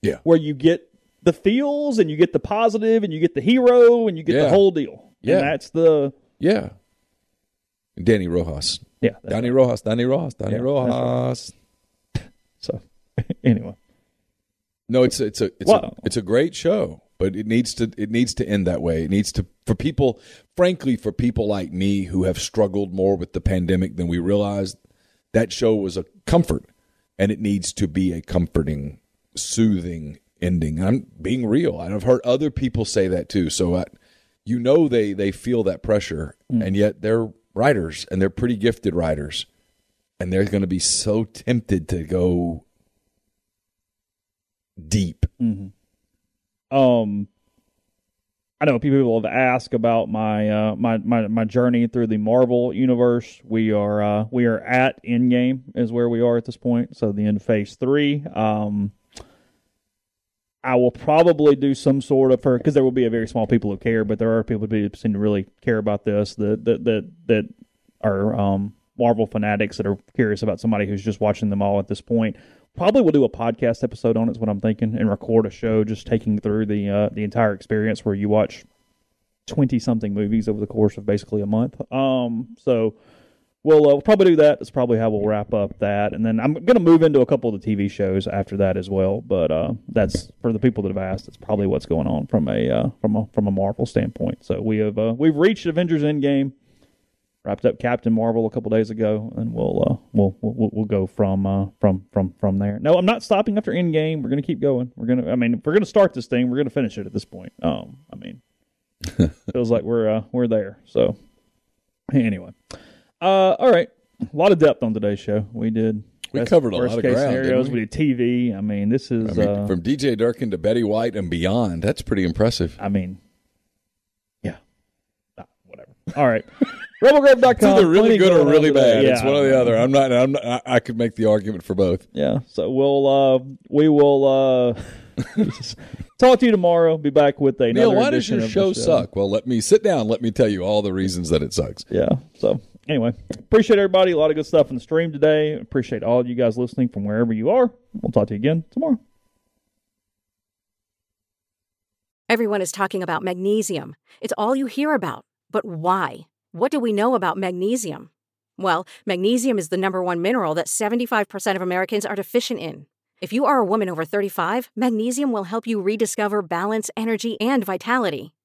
yeah, where you get the feels and you get the positive and you get the hero and you get Yeah. the whole deal. Yeah. and that's the yeah. Danny Rojas, yeah. Danny right. Rojas, Danny Rojas, Danny Yeah, Rojas. So anyway, No, it's it's a it's Wow. a it's a great show, but it needs to it needs to end that way. It needs to for people, frankly, for people like me who have struggled more with the pandemic than we realized. That show was a comfort, and it needs to be a comforting, soothing ending. I'm being real. and I've heard other people say that too. So I, you know they they feel that pressure, mm. and yet they're writers and they're pretty gifted writers, and they're going to be so tempted to go deep. um I know people have asked about my uh my, my my journey through the Marvel universe. We are uh we are at Endgame is where we are at this point. So the end of phase 3. Um I will probably do some sort of for because there will be a very small people who care, but there are people who seem to really care about this that that that that are um, Marvel fanatics that are curious about somebody who's just watching them all at this point. Probably we'll do a podcast episode on it. Is what I'm thinking, and record a show just taking through the uh, the entire experience where you watch twenty something movies over the course of basically a month. Um, so we'll, uh, we'll probably do that. That's probably how we'll wrap up that, and then I'm going to move into a couple of the TV shows after that as well. But uh, that's for the people that have asked. That's probably what's going on from a uh, from a from a Marvel standpoint. So we have uh, we've reached Avengers Endgame. Wrapped up Captain Marvel a couple days ago, and we'll uh, we'll, we'll we'll go from uh, from from from there. No, I'm not stopping after Endgame. We're gonna keep going. We're gonna. I mean, if we're gonna start this thing, we're gonna finish it at this point. Um, I mean, feels like we're uh, we're there. So anyway, uh, all right. A lot of depth on today's show. We did. We best- covered a lot of ground, Scenarios. we? we? did TV. I mean, this is. I mean, uh, from DJ Durkin to Betty White and beyond. That's pretty impressive. I mean, yeah. Ah, whatever. All right. Rebelgrove.com. It's either really good or really bad. Yeah, it's one or the other. I'm not. I'm not. I- could make the argument for both. Yeah. So we'll uh we will uh talk to you tomorrow. Be back with a Neal, why does your show suck? Well, let me sit down. Let me tell you all the reasons that it sucks. Yeah. So anyway, appreciate everybody. A lot of good stuff in the stream today. Appreciate all of you guys listening from wherever you are. We'll talk to you again tomorrow. Everyone is talking about magnesium. It's all you hear about. But why? What do we know about magnesium? Well, magnesium is the number one mineral that 75% of Americans are deficient in. If you are a woman over 35, magnesium will help you rediscover balance, energy, and vitality.